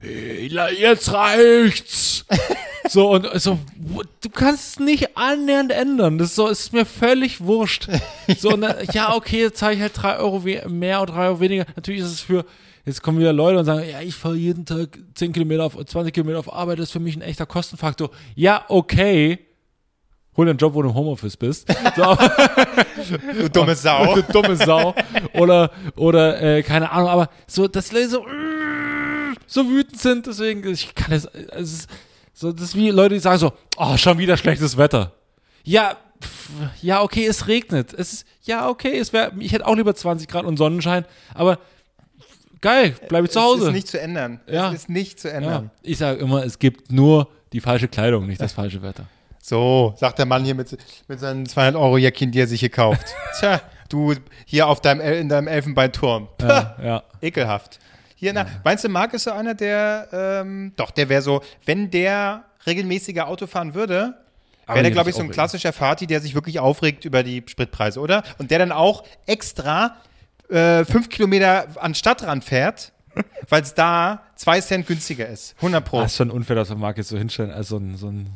jetzt reicht's. so und so, du kannst es nicht annähernd ändern. Das ist so, es ist mir völlig wurscht. So, und dann, ja, okay, jetzt zahle ich halt drei Euro mehr oder drei Euro weniger. Natürlich ist es für, jetzt kommen wieder Leute und sagen, ja, ich fahre jeden Tag 10 Kilometer auf, 20 Kilometer auf Arbeit, das ist für mich ein echter Kostenfaktor. Ja, okay. Hol dir einen Job, wo du im Homeoffice bist. So, Du dumme Sau. du dumme Sau. Oder, oder äh, keine Ahnung, aber so, das ist so, so wütend sind, deswegen, ich kann es, es ist so, das ist wie Leute, die sagen so, oh, schon wieder schlechtes Wetter. Ja, pff, ja, okay, es regnet. Es ist, ja, okay, es wäre, ich hätte auch lieber 20 Grad und Sonnenschein, aber geil, bleibe ich zu Es Hause. ist nicht zu ändern. Ja. Es ist nicht zu ja. ändern. Ich sage immer, es gibt nur die falsche Kleidung, nicht das falsche Wetter. So, sagt der Mann hier mit, mit seinen 200 Euro Jäckchen, die er sich hier kauft. Tja, du hier auf deinem, in deinem Elfenbeinturm. Ja, ja. Ekelhaft. Hier, na, meinst du, Marc ist so einer, der, ähm, doch, der wäre so, wenn der regelmäßiger Auto fahren würde, wäre der, glaube ich, so ein klassischer Fati, der sich wirklich aufregt über die Spritpreise, oder? Und der dann auch extra äh, fünf Kilometer an Stadtrand fährt, weil es da zwei Cent günstiger ist. 100 Pro. Das ist schon unfair, dass wir Marc jetzt so hinstellen als so ein, so ein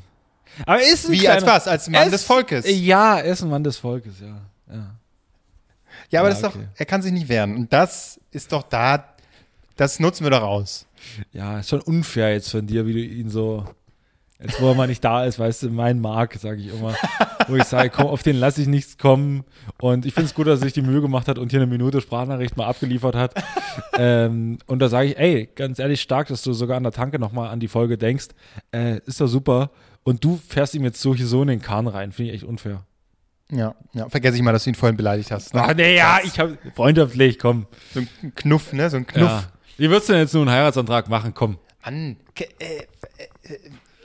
aber er ist ein Wie, kleiner, als was? Als Mann ist- des Volkes? Ja, er ist ein Mann des Volkes, ja. ja. Ja, aber Ja, das ist doch, okay. er kann sich nicht wehren. Und das ist doch da, das nutzen wir doch aus. Ja, ist schon unfair jetzt von dir, wie du ihn so, jetzt wo er mal nicht da ist, weißt du, mein Mark, sage ich immer, wo ich sage, komm, auf den lasse ich nichts kommen. Und ich finde es gut, dass er sich die Mühe gemacht hat und hier eine Minute Sprachnachricht mal abgeliefert hat. ähm, und da sage ich, ey, ganz ehrlich, stark, dass du sogar an der Tanke nochmal an die Folge denkst. Äh, ist doch super. Und du fährst ihm jetzt so hier so in den Kahn rein. Finde ich echt unfair. Ja, ja, vergesse ich mal, dass du ihn vorhin beleidigt hast. Ne? Ach nee, ja, ich habe freundschaftlich, komm. So ein Knuff, ne? So ein Knuff. Ja. Wie würdest du denn jetzt nur einen Heiratsantrag machen? Komm. Mann, ke- äh, äh, äh,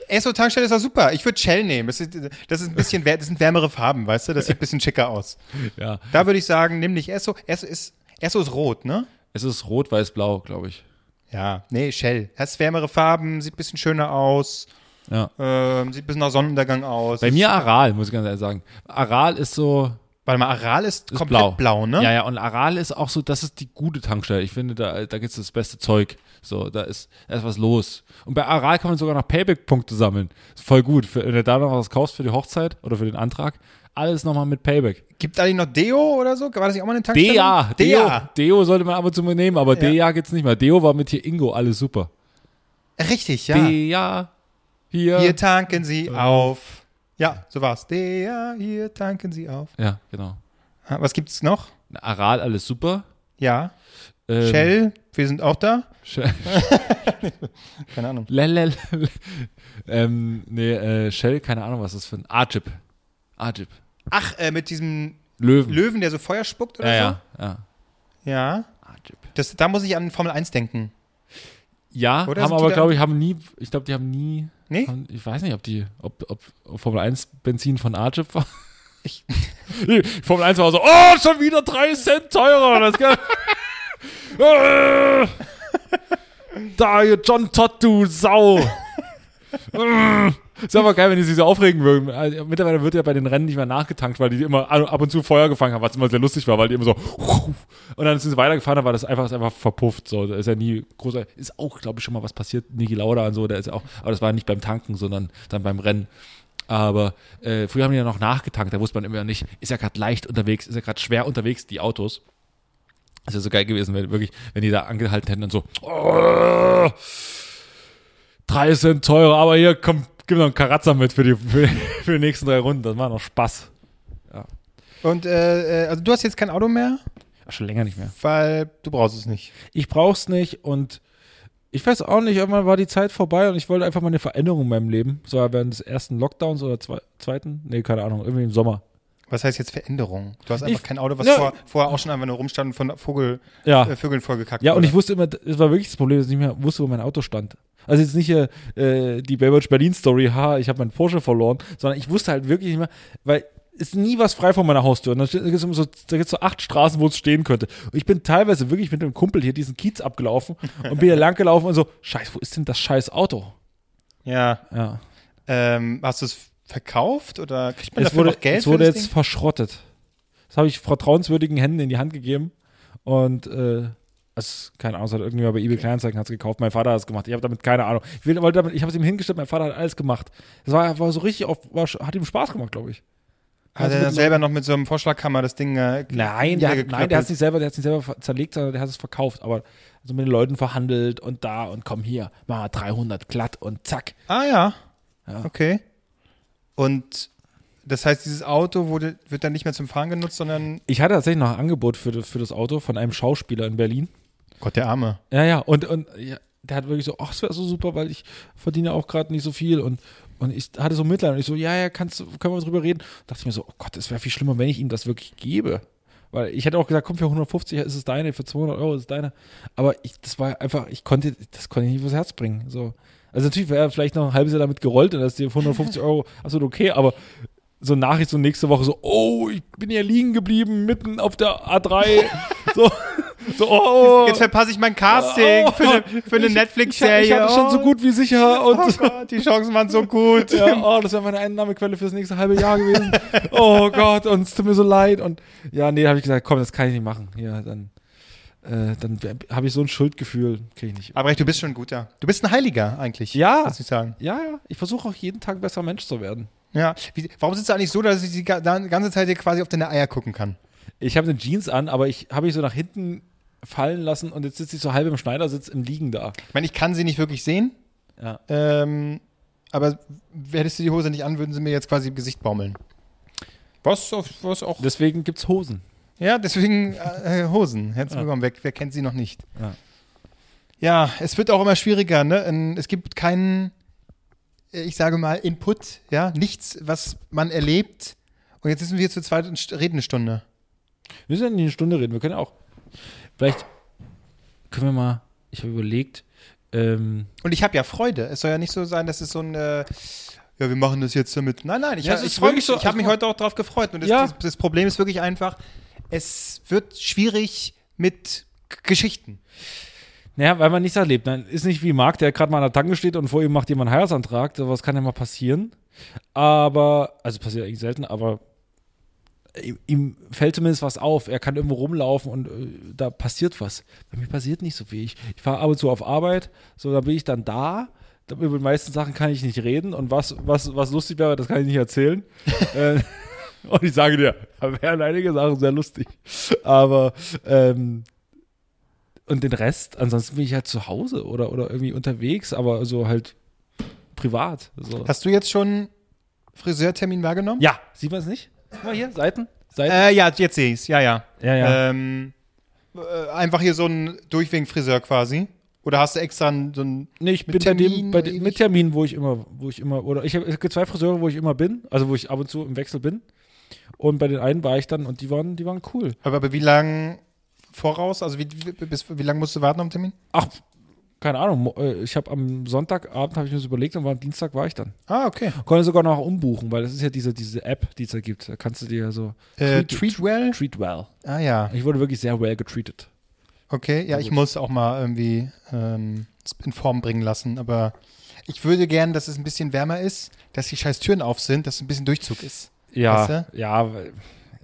Esso-Tankstelle ist doch super. Ich würde Shell nehmen. Das, ist, das, ist ein bisschen, das sind wärmere Farben, weißt du? Das sieht ein bisschen schicker aus. Ja. Da würde ich sagen, nimm nicht Esso. Esso ist, Esso ist rot, ne? Es ist rot, weiß, blau, glaube ich. Ja, nee, Shell. Hast wärmere Farben, sieht ein bisschen schöner aus, Ja. ähm, sieht ein bisschen nach Sonnenuntergang aus. Bei mir Aral, muss ich ganz ehrlich sagen. Aral ist so, Warte mal, Aral ist, ist komplett blau. blau, ne? Ja, ja, und Aral ist auch so, das ist die gute Tankstelle. Ich finde, da, da gibt's das beste Zeug. So, da ist, da ist was los. Und bei Aral kann man sogar noch Payback-Punkte sammeln. Ist voll gut. Für, wenn du da noch was kaufst für die Hochzeit oder für den Antrag, alles nochmal mit Payback. Gibt eigentlich noch Deo oder so? War das nicht auch mal eine Tankstelle? Dea, Deo, Dea. Deo sollte man ab und zu mal nehmen, aber Dea gibt's nicht mehr. Deo war mit hier Ingo, alles super. Richtig, ja. Dea, hier. Hier tanken Sie auf. Ja, so war's. Dea, hier tanken Sie auf. Ja, genau. Was gibt's noch? Aral, alles super. Ja. Ähm, Shell, wir sind auch da. Shell. Keine Ahnung. Lelel. ähm, nee, äh, Shell, keine Ahnung, was das für ein Ajib. Ajib. Ach, äh, mit diesem Löwen. Löwen, der so Feuer spuckt oder ja, ja, ja. so? Ja. Ajib. Das, da muss ich an Formel 1 denken. Ja, Oder haben aber, glaube ich, haben nie, ich glaube, die haben nie, Nee? ich weiß nicht, ob die, ob, ob, ob Formel 1 Benzin von Ajib war. Ich- Nee, Formel 1 war so, oh, schon wieder drei Cent teurer. Das kann, da, ihr John Todd, du Sau. Ist aber geil, wenn die sich so aufregen würden. Also, Mittlerweile wird ja bei den Rennen nicht mehr nachgetankt, weil die immer ab und zu Feuer gefangen haben, was immer sehr lustig war, weil die immer so und dann sind sie weitergefahren, dann war das einfach, einfach verpufft. So, da ist ja nie großer, ist auch, glaube ich, schon mal was passiert. Niki Lauda und so, der ist ja auch, aber das war nicht beim Tanken, sondern dann beim Rennen. Aber äh, früher haben die ja noch nachgetankt, da wusste man immer nicht, ist er gerade leicht unterwegs, ist er gerade schwer unterwegs, die Autos. Das wäre so geil gewesen, wenn wirklich, wenn die da angehalten hätten und so, oh, drei sind teurer, aber hier, komm, gib mir noch einen Karatzer mit für die, für, für die nächsten drei Runden, das war noch Spaß. Und äh, äh, also du hast jetzt kein Auto mehr, Ach, schon länger nicht mehr. weil du brauchst es nicht. Ich brauch's nicht und ich weiß auch nicht, irgendwann war die Zeit vorbei und ich wollte einfach mal eine Veränderung in meinem Leben. So während des ersten Lockdowns oder zwei, zweiten? Nee, keine Ahnung, irgendwie im Sommer. Was heißt jetzt Veränderung? Du hast einfach Ich- kein Auto, was Ja. vor, vorher auch schon einfach nur rumstand und von Vogel, Ja. äh, Vögeln vollgekackt Ja, und wurde. ich wusste immer, das war wirklich das Problem, dass ich nicht mehr wusste, wo mein Auto stand. Also jetzt nicht hier äh, die Baywatch Berlin Story, ha, ich habe meinen Porsche verloren, sondern ich wusste halt wirklich nicht mehr, weil ist nie was frei vor meiner Haustür. Und dann gibt es so, da so acht Straßen, wo es stehen könnte. Und ich bin teilweise wirklich mit einem Kumpel hier diesen Kiez abgelaufen und bin hier lang gelaufen und so, scheiße, wo ist denn das scheiß Auto? Ja. Ja. Ähm, hast du es verkauft oder kriegt man Es dafür wurde, noch Geld es wurde jetzt Ding? verschrottet. Das habe ich vertrauenswürdigen Händen in die Hand gegeben. Und äh, es, keine Ahnung, es hat irgendjemand bei eBay Kleinanzeigen hat's gekauft. Mein Vater hat es gemacht. Ich habe damit keine Ahnung. Ich, will, wollte damit, ich habe es ihm hingestellt, mein Vater hat alles gemacht. Das war, war so richtig, auf, war, hat ihm Spaß gemacht, glaube ich. Hat Also er dann selber noch mit so einem Vorschlaghammer das Ding äh, Nein, der hat, nein, der hat es nicht selber, der nicht selber zerlegt, sondern der hat es verkauft. Aber also mit den Leuten verhandelt und da und komm hier, mach mal 300 glatt und zack. Ah ja. Ja. Okay. Und das heißt, dieses Auto wurde, wird dann nicht mehr zum Fahren genutzt, sondern Ich hatte tatsächlich noch ein Angebot für, für das Auto von einem Schauspieler in Berlin. Gott der Arme. Ja, ja, und, und ja, der hat wirklich so, ach, es wäre so super, weil ich verdiene auch gerade nicht so viel und und ich hatte so Mitleid und ich so, ja, ja, kannst du, können wir drüber reden? Und dachte ich mir so, oh Gott, es wäre viel schlimmer, wenn ich ihm das wirklich gebe. Weil ich hätte auch gesagt, komm, für 150 ist es deine, für 200 Euro ist es deine. Aber ich, das war einfach, ich konnte, das konnte ich nicht übers Herz bringen. So. Also natürlich wäre er vielleicht noch ein halbes Jahr damit gerollt und das ist dir für 150 Euro absolut okay, aber so Nachricht so nächste Woche so, oh, ich bin hier liegen geblieben, mitten auf der A3. so, so, oh. Jetzt verpasse ich mein Casting Oh. für eine, für eine Ich, Netflix-Serie. ich hatte schon so Oh, gut wie sicher und Oh Gott, die Chancen waren so gut. ja, oh, das wäre meine Einnahmequelle fürs nächste halbe Jahr gewesen. Oh Gott, und es tut mir so leid. Und ja, nee, habe ich gesagt, komm, das kann ich nicht machen. Ja, dann, äh, dann habe ich so ein Schuldgefühl, kriege ich nicht. Aber du bist schon ein guter. Du bist ein Heiliger eigentlich. Ja. Muss ich sagen. Ja, ja, ich versuche auch jeden Tag ein besserer Mensch zu werden. Ja. Wie, warum sitzt du eigentlich so, dass ich die ganze Zeit dir quasi auf deine Eier gucken kann? Ich habe eine Jeans an, aber ich habe mich so nach hinten fallen lassen und jetzt sitze ich so halb im Schneidersitz im Liegen da. Ich meine, ich kann sie nicht wirklich sehen. Ja. Ähm, aber hättest du die Hose nicht an, würden sie mir jetzt quasi im Gesicht baumeln. Was, was auch. Deswegen gibt's Hosen. Ja, deswegen äh, Hosen. Herzlich Ja. willkommen. Wer, wer kennt sie noch nicht? Ja. Ja, es wird auch immer schwieriger. Ne? Ähm, Es gibt keinen, äh, ich sage mal, Input. Ja, nichts, was man erlebt. Und jetzt sitzen wir zu zweit und st- reden eine Stunde. Wir müssen ja nicht eine Stunde reden. Wir können auch. Vielleicht können wir mal. Ich habe überlegt. Ähm, Und ich habe ja Freude. Es soll ja nicht so sein, dass es so ein, äh, ja, wir machen das jetzt damit. Nein, nein, ich, Ja, es ich freue mich so. Ich habe mich also- heute auch drauf gefreut. Und das, Ja. das, das Problem ist wirklich einfach, es wird schwierig mit G Geschichten. Naja, weil man nichts erlebt. Dann ist nicht wie Marc, der gerade mal an der Tanke steht und vor ihm macht jemand einen Heiratsantrag. Sowas kann ja mal passieren. Aber, also passiert eigentlich selten, aber ihm, ihm fällt zumindest was auf. Er kann irgendwo rumlaufen und äh, da passiert was. Bei mir passiert nicht so viel. Ich, ich fahre ab und zu auf Arbeit, so da bin ich dann da. Da- Über die meisten Sachen kann ich nicht reden und was, was, was lustig wäre, das kann ich nicht erzählen. äh, und ich sage dir, da wären einige Sachen sehr lustig. Aber ähm, und den Rest, ansonsten bin ich halt zu Hause oder, oder irgendwie unterwegs, aber so halt privat. So. Hast du jetzt schon Friseurtermin wahrgenommen? Ja, sieht man es nicht? Guck mal hier, Seiten. Seiten. Äh, ja, jetzt sehe ich es. Ja, ja. ja, ja. Ähm, äh, einfach hier so ein Durchweg-Friseur quasi. Oder hast du extra einen, so ein. nee, ich mit bin bei dem, Termin bei dem, mit Termin, wo ich immer, wo ich immer, oder ich habe zwei Friseure, wo ich immer bin, also wo ich ab und zu im Wechsel bin. Und bei den einen war ich dann und die waren, die waren cool. Aber, aber wie lang voraus? Also wie, wie, bis, wie lange musst du warten den Termin? Ach, keine Ahnung. äh, Ich habe am Sonntagabend habe ich mir das überlegt und war am Dienstag war ich dann. Ah, okay. Konnte sogar noch umbuchen, weil das ist ja diese, diese App, die es da gibt. Da kannst du dir ja so Äh, Treat- Treatwell? treat well. Ah ja. Ich wurde wirklich sehr well getreated. Okay, ja, ich muss auch mal irgendwie ähm, in Form bringen lassen. Aber ich würde gern, dass es ein bisschen wärmer ist, dass die scheiß Türen auf sind, dass ein bisschen Durchzug ist. Ja, Weißt ja, weil-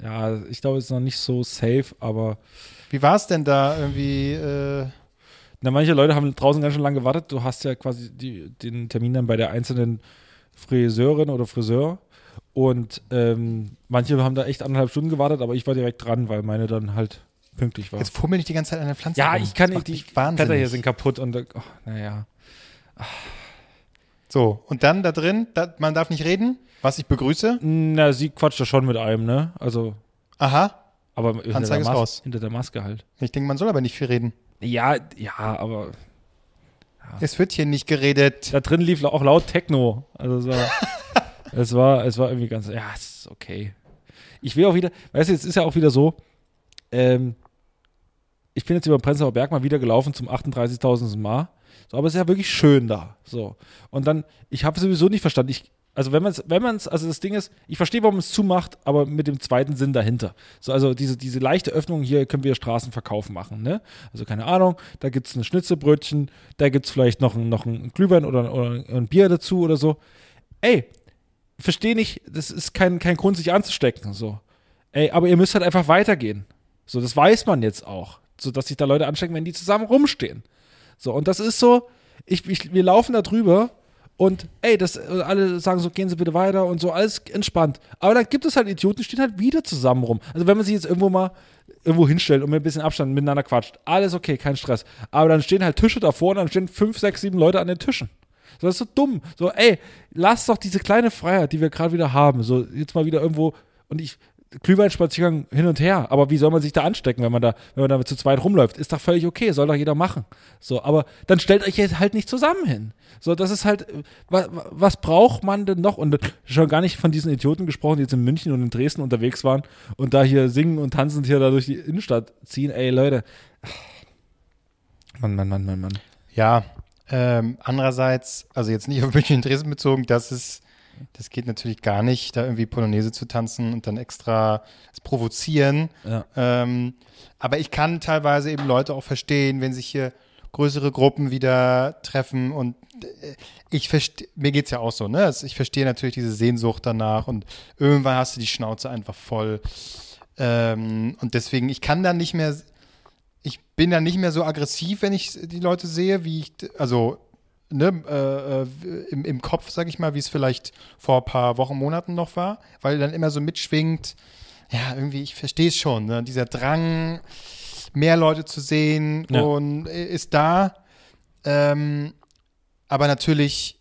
ja, ich glaube, es ist noch nicht so safe, aber Wie war es denn da irgendwie? Äh, na, manche Leute haben draußen ganz schön lange gewartet. Du hast ja quasi die, den Termin dann bei der einzelnen Friseurin oder Friseur. Und ähm, manche haben da echt anderthalb Stunden gewartet, aber ich war direkt dran, weil meine dann halt pünktlich war. jetzt fummel ich die ganze Zeit an der Pflanze. ja, rum. ich kann nicht, die. Blätter hier sind kaputt und äh, oh, naja. So, und dann da drin, da, man darf nicht reden, was ich begrüße. Na, sie quatscht ja schon mit einem, ne? Also, Aha. Aber hinter der, Mas raus. hinter der Maske halt. Ich denke, man soll aber nicht viel reden. Ja, ja, aber Es wird hier nicht geredet. Da drin lief auch laut Techno. Also es war, es war, es war irgendwie ganz, ja, es ist okay. Ich will auch wieder, weißt du, jetzt ist ja auch wieder so, ähm, ich bin jetzt über den Prenzlauer Berg mal wieder gelaufen zum 38.000. Mal. So, aber es ist ja wirklich schön da. So. Und dann, ich habe sowieso nicht verstanden. Ich, also wenn man es, wenn man es, also das Ding ist, ich verstehe, warum es zumacht, aber mit dem zweiten Sinn dahinter. So, also diese, diese leichte Öffnung hier können wir Straßenverkauf machen, ne? Also keine Ahnung, da gibt es ein Schnitzelbrötchen, da gibt es vielleicht noch, ein- noch ein Glühwein oder, oder ein Bier dazu oder so. Ey, verstehe nicht, das ist kein, kein Grund, sich anzustecken. So. Ey, aber ihr müsst halt einfach weitergehen. So, das weiß man jetzt auch. So, dass sich da Leute anstecken, wenn die zusammen rumstehen. So, und das ist so, ich, ich, wir laufen da drüber und ey, das, äh, alle sagen so, gehen Sie bitte weiter und so, alles entspannt. Aber dann gibt es halt Idioten, die stehen halt wieder zusammen rum. Also wenn man sich jetzt irgendwo mal irgendwo hinstellt und mit ein bisschen Abstand miteinander quatscht, alles okay, kein Stress. Aber dann stehen halt Tische davor und dann stehen fünf, sechs, sieben Leute an den Tischen. So, das ist so dumm. So, ey, lass doch diese kleine Freiheit, die wir gerade wieder haben, so jetzt mal wieder irgendwo und ich Glühweinspaziergang hin und her. Aber wie soll man sich da anstecken, wenn man da, wenn man da zu zweit rumläuft? Ist doch völlig okay, soll doch jeder machen. So, aber dann stellt euch jetzt halt nicht zusammen hin. So, das ist halt, was, was braucht man denn noch? Und schon gar nicht von diesen Idioten gesprochen, die jetzt in München und in Dresden unterwegs waren und da hier singen und tanzen hier da durch die Innenstadt ziehen. Ey, Leute. Mann, Mann, Mann, Mann, Mann. Ja, ähm, andererseits, also jetzt nicht auf München und Dresden bezogen, das ist, das geht natürlich gar nicht, da irgendwie Polonaise zu tanzen und dann extra das provozieren. Ja. Ähm, aber ich kann teilweise eben Leute auch verstehen, wenn sich hier größere Gruppen wieder treffen und äh, ich verstehe, mir geht's ja auch so, ne? Ich verstehe natürlich diese Sehnsucht danach und irgendwann hast du die Schnauze einfach voll. Ähm, und deswegen, ich kann da nicht mehr, ich bin da nicht mehr so aggressiv, wenn ich die Leute sehe, wie ich, also ne, äh, äh, im, im Kopf, sag ich mal, wie es vielleicht vor ein paar Wochen, Monaten noch war, weil dann immer so mitschwingt, ja, irgendwie, ich verstehe es schon, ne? dieser Drang, mehr Leute zu sehen Ja. und äh, ist da. Ähm, aber natürlich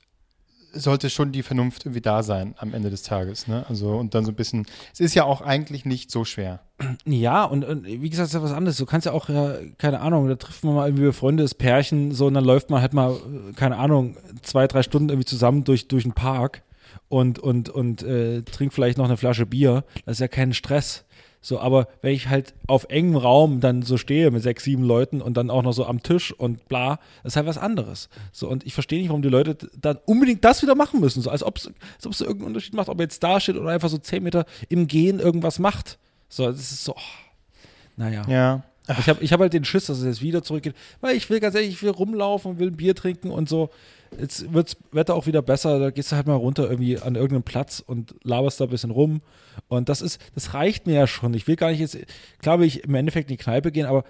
sollte schon die Vernunft irgendwie da sein am Ende des Tages, ne? Also und dann so ein bisschen, es ist ja auch eigentlich nicht so schwer. Ja, und, und wie gesagt, ist ja was anderes. Du kannst ja auch, ja, keine Ahnung, da trifft man mal irgendwie Freunde, das Pärchen, so, und dann läuft man halt mal, äh, keine Ahnung, zwei, drei Stunden irgendwie zusammen durch, durch den Park und, und, und äh, trinkt vielleicht noch eine Flasche Bier. Das ist ja kein Stress. So, aber wenn ich halt auf engem Raum dann so stehe mit sechs, sieben Leuten und dann auch noch so am Tisch und bla, das ist halt was anderes. So, und ich verstehe nicht, warum die Leute dann unbedingt das wieder machen müssen. So, als ob es irgendeinen Unterschied macht, ob er jetzt da steht oder einfach so zehn Meter im Gehen irgendwas macht. So, das ist so, oh, naja. Ja. Ich habe ich hab halt den Schiss, dass es jetzt wieder zurückgeht, weil ich will ganz ehrlich, ich will rumlaufen will ein Bier trinken und so. Jetzt wirds Wetter auch wieder besser, da gehst du halt mal runter irgendwie an irgendeinen Platz und laberst da ein bisschen rum. Und das ist, das reicht mir ja schon. Ich will gar nicht jetzt, klar will ich im Endeffekt in die Kneipe gehen, aber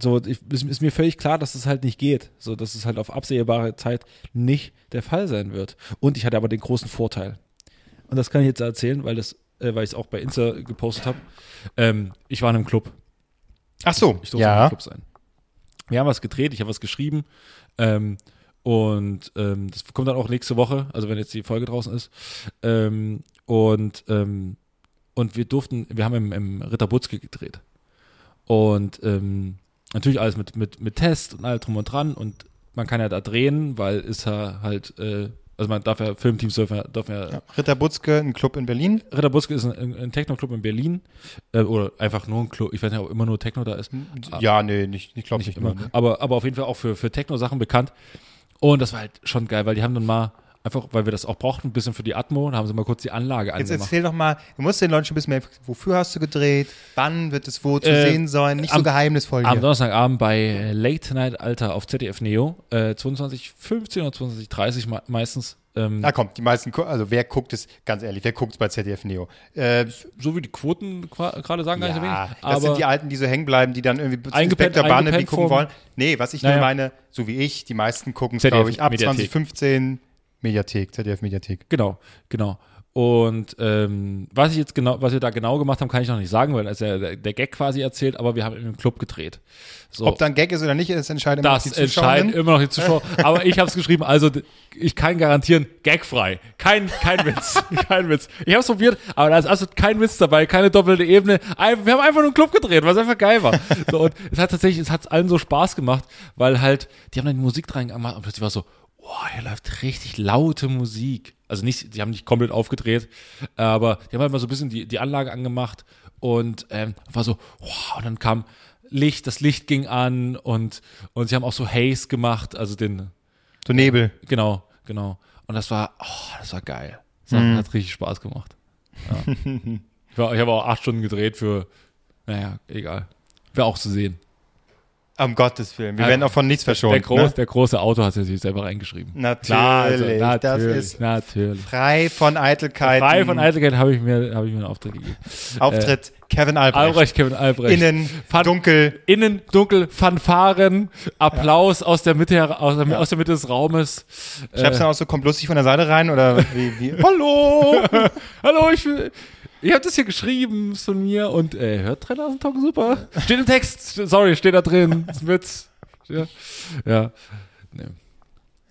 so, ich, ist, ist mir völlig klar, dass das halt nicht geht. So, dass es halt auf absehbare Zeit nicht der Fall sein wird. Und ich hatte aber den großen Vorteil. Und das kann ich jetzt erzählen, weil das, äh, weil ich es auch bei Insta gepostet habe. Ähm, ich war in einem Club. Ach so, Ich durfte ja. einem Club sein. Wir haben was gedreht, ich habe was geschrieben. Ähm, und ähm, das kommt dann auch nächste Woche, also wenn jetzt die Folge draußen ist. Ähm, und, ähm, und wir durften, wir haben im, im Ritter Butzke gedreht. Und ähm, natürlich alles mit, mit, mit Test und all drum und dran. Und man kann ja da drehen, weil ist ja halt, äh, also man darf ja, Filmteams dürfen ja, dürfen ja Ja. Ritter Butzke, ein Club in Berlin. Ritter Butzke ist ein, ein Techno-Club in Berlin. Äh, oder einfach nur ein Club. Ich weiß nicht, ob immer nur Techno da ist. Ja, nee, nicht, ich glaube Nicht nicht, immer. immer. Ne? Aber, aber auf jeden Fall auch für, für Techno-Sachen bekannt. Und das war halt schon geil, weil die haben dann mal, einfach, weil wir das auch brauchten, ein bisschen für die Atmo, dann haben sie mal kurz die Anlage Jetzt angemacht. erzähl doch mal, du musst den Leuten schon ein bisschen mehr, wofür hast du gedreht, wann wird es wo zu Äh, sehen sein, nicht so am- geheimnisvoll Am hier. Donnerstagabend bei Late Night Alter auf ZDF Neo, äh, 22.15 oder 22.30 me meistens. Ähm, Na komm, die meisten, also wer guckt es, ganz ehrlich, wer guckt es bei ZDF Neo? Äh, so wie die Quoten gerade sagen, gar nicht so ja, wenig. das Aber sind die Alten, die so hängen bleiben, die dann irgendwie Inspektor Barnaby gucken wollen. Nee, was ich Naja. nur meine, so wie ich, die meisten gucken es, glaube ich, ab Mediathek. 2015 Mediathek, ZDF Mediathek. Genau, genau. Und ähm, was ich jetzt genau, was wir da genau gemacht haben, kann ich noch nicht sagen, weil das ja der, der Gag quasi erzählt, aber wir haben in einem Club gedreht. So. Ob dann Gag ist oder nicht, das entscheiden immer noch das die Zuschauer. entscheiden immer noch die Zuschauer. Aber ich habe es geschrieben, also ich kann garantieren, gagfrei. Kein, kein Witz. kein Witz. Ich habe es probiert, aber da ist absolut kein Witz dabei, keine doppelte Ebene. Ein- Wir haben einfach nur einen Club gedreht, was einfach geil war. So, und es hat tatsächlich, es hat allen so Spaß gemacht, weil halt, die haben dann die Musik rein gemacht und plötzlich war so, boah, hier läuft richtig laute Musik. Also nicht, die haben nicht komplett aufgedreht, aber die haben halt mal so ein bisschen die, die Anlage angemacht und ähm, war so, wow, und dann kam Licht, das Licht ging an und, und sie haben auch so Haze gemacht, also den, So Nebel. genau, genau. Und das war, oh, das war geil. Das hat, hat richtig Spaß gemacht. Ja. ich, war, ich habe auch acht Stunden gedreht für, naja, egal. Wäre auch zu sehen. Um Gottes Willen. Wir Ja. werden auch von nichts verschont. Der, groß, ne? der große Autor hat sich selber reingeschrieben. Natürlich, Klar, also, das natürlich, ist natürlich. frei von Eitelkeiten. Frei von Eitelkeit habe ich mir, habe ich mir einen Auftritt gegeben. Auftritt Kevin Albrecht. Albrecht, Kevin Albrecht. Innen Fan- dunkel. Innen dunkel, Fanfaren, Applaus aus der Mitte, aus der, aus der Mitte des Raumes. Schreibst du dann auch so, kommt lustig von der Seite rein oder wie? wie? Hallo! Hallo, ich will. Ich habe das hier geschrieben, ist von mir und äh, hört 3000 Talk super. Steht im Text, sorry, steht da drin. Ist ein Witz. Ja. ja. Nee.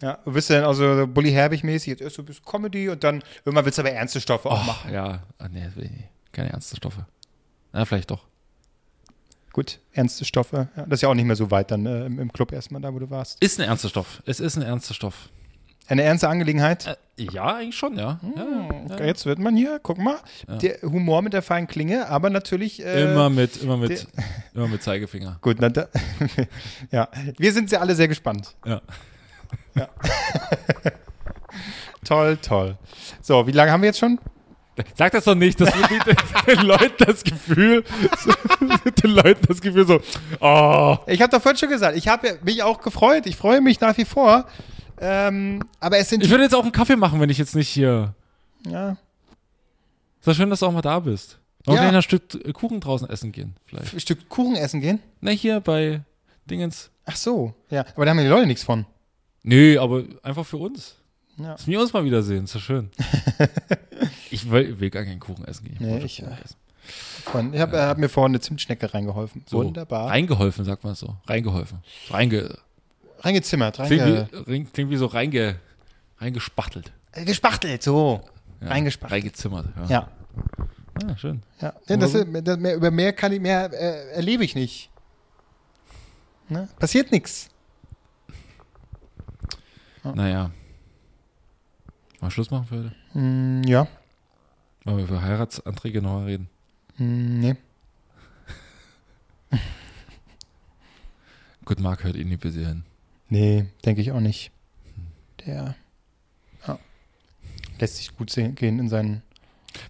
Ja, du bist dann also so Bully Herbig mäßig, jetzt erst so ein bisschen Comedy und dann irgendwann willst du aber ernste Stoffe auch machen. Ja, ah, nee, das will ich nicht. Keine ernste Stoffe. Na, vielleicht doch. Gut, ernste Stoffe. Ja, das ist ja auch nicht mehr so weit dann äh, im, im Club erstmal, da wo du warst. Ist ein ernster Stoff. Es ist ein ernster Stoff. Eine ernste Angelegenheit. Äh, ja, eigentlich schon, ja. ja, ja. Okay, Jetzt wird man hier, guck mal, der Humor mit der feinen Klinge, aber natürlich. Äh, Immer mit, immer mit, immer mit Zeigefinger. Gut, na, da, ja, wir sind ja alle sehr gespannt. Ja. Toll, toll. So, wie lange haben wir jetzt schon? Sag das doch nicht, das wird die- den Leuten das Gefühl, den Leuten das Gefühl so, oh. Ich habe doch vorhin schon gesagt, ich habe mich auch gefreut. Ich freue mich nach wie vor. Ähm, aber es sind Ich würde jetzt auch einen Kaffee machen, wenn ich jetzt nicht hier. ja, Ist doch schön, dass du auch mal da bist. Noch Ja. ja. ein Stück Kuchen draußen essen gehen, vielleicht. ein Stück Kuchen essen gehen. Na, hier bei Dingens. Ach so, ja. Aber da haben die Leute nichts von. Nö, aber einfach für uns. Ja. Dass wir uns mal wiedersehen, ist doch schön. ich will, will gar keinen Kuchen essen gehen. Nee, wollte ich, Kuchen äh, essen. Ich habe hab mir vorhin eine Zimtschnecke reingeholfen. So, Wunderbar. Reingeholfen, sagt man so. Reingeholfen. Reinge, Reingezimmert, klingt, reinge, wie, rein- klingt wie so reinge, reingespachtelt. gespachtelt, so. Ja, Reingespachtelt. Reingezimmert, ja. Ja. Ah, schön. ja. ja das, das, mehr, über mehr kann ich mehr äh, erlebe ich nicht. Ne? Passiert nichts. Naja. Mal Schluss machen für heute? Hm, ja. Wollen wir über Heiratsanträge nochmal reden? Hm, nee. Gut, Marc hört eh nie bis hierhin. Nee, denke ich auch nicht. Der ja, lässt sich gut sehen, gehen in seinen.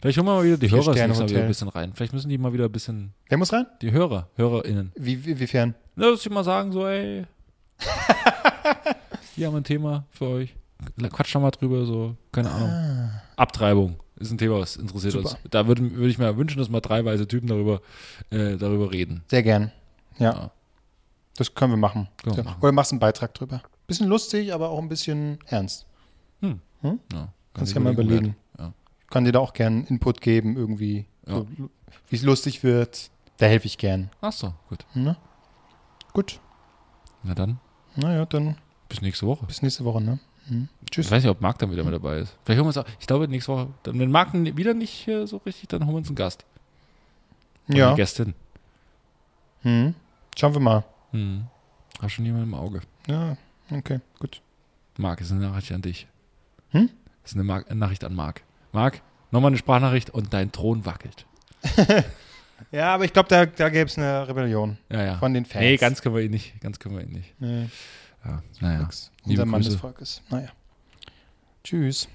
Vielleicht holen wir mal wieder die Hörer Mal wieder ein bisschen rein. Vielleicht müssen die mal wieder ein bisschen, Wer muss rein? die Hörer, HörerInnen. Wie, wie, wiefern? Na, dass sie mal sagen, so, ey, hier haben wir ein Thema für euch. Quatsch mal drüber, so, keine Ahnung. Abtreibung ist ein Thema, was interessiert Ah. Super. uns. Da würde würde ich mir wünschen, dass mal drei weise Typen darüber, äh, darüber reden. Sehr gern. Ja. Ja. Das können wir machen. Können wir machen. Oder machst einen Beitrag drüber. Bisschen lustig, aber auch ein bisschen ernst. Ja, Kannst ja mal überlegen. Ja. Kann dir da auch gern Input geben, irgendwie, Ja. so, wie es lustig wird. Da helfe ich gern. Ach so, gut. Ne? Gut. Na dann, Naja, dann bis nächste Woche. bis nächste Woche, ne? Hm. Ich Tschüss. weiß nicht, ob Marc dann wieder mit dabei ist. Vielleicht holen wir uns auch, ich glaube nächste Woche, dann, wenn Marc wieder nicht äh, so richtig, dann holen wir uns einen Gast. Oder Ja. Eine Gästin. Hm. Schauen wir mal. Hm. Hast schon jemand im Auge. Ja, okay, gut. Marc, ist eine Nachricht an dich. Hm? ist eine Mar Nachricht an Marc. Marc, nochmal eine Sprachnachricht und dein Thron wackelt. Ja, aber ich glaube, da, da gäbe es eine Rebellion Ja, ja. von den Fans. Nee, ganz können wir ihn nicht. Ganz können wir ihn nicht. Nee, Ja, naja. Unser Mann des. Volkes. Naja. Tschüss.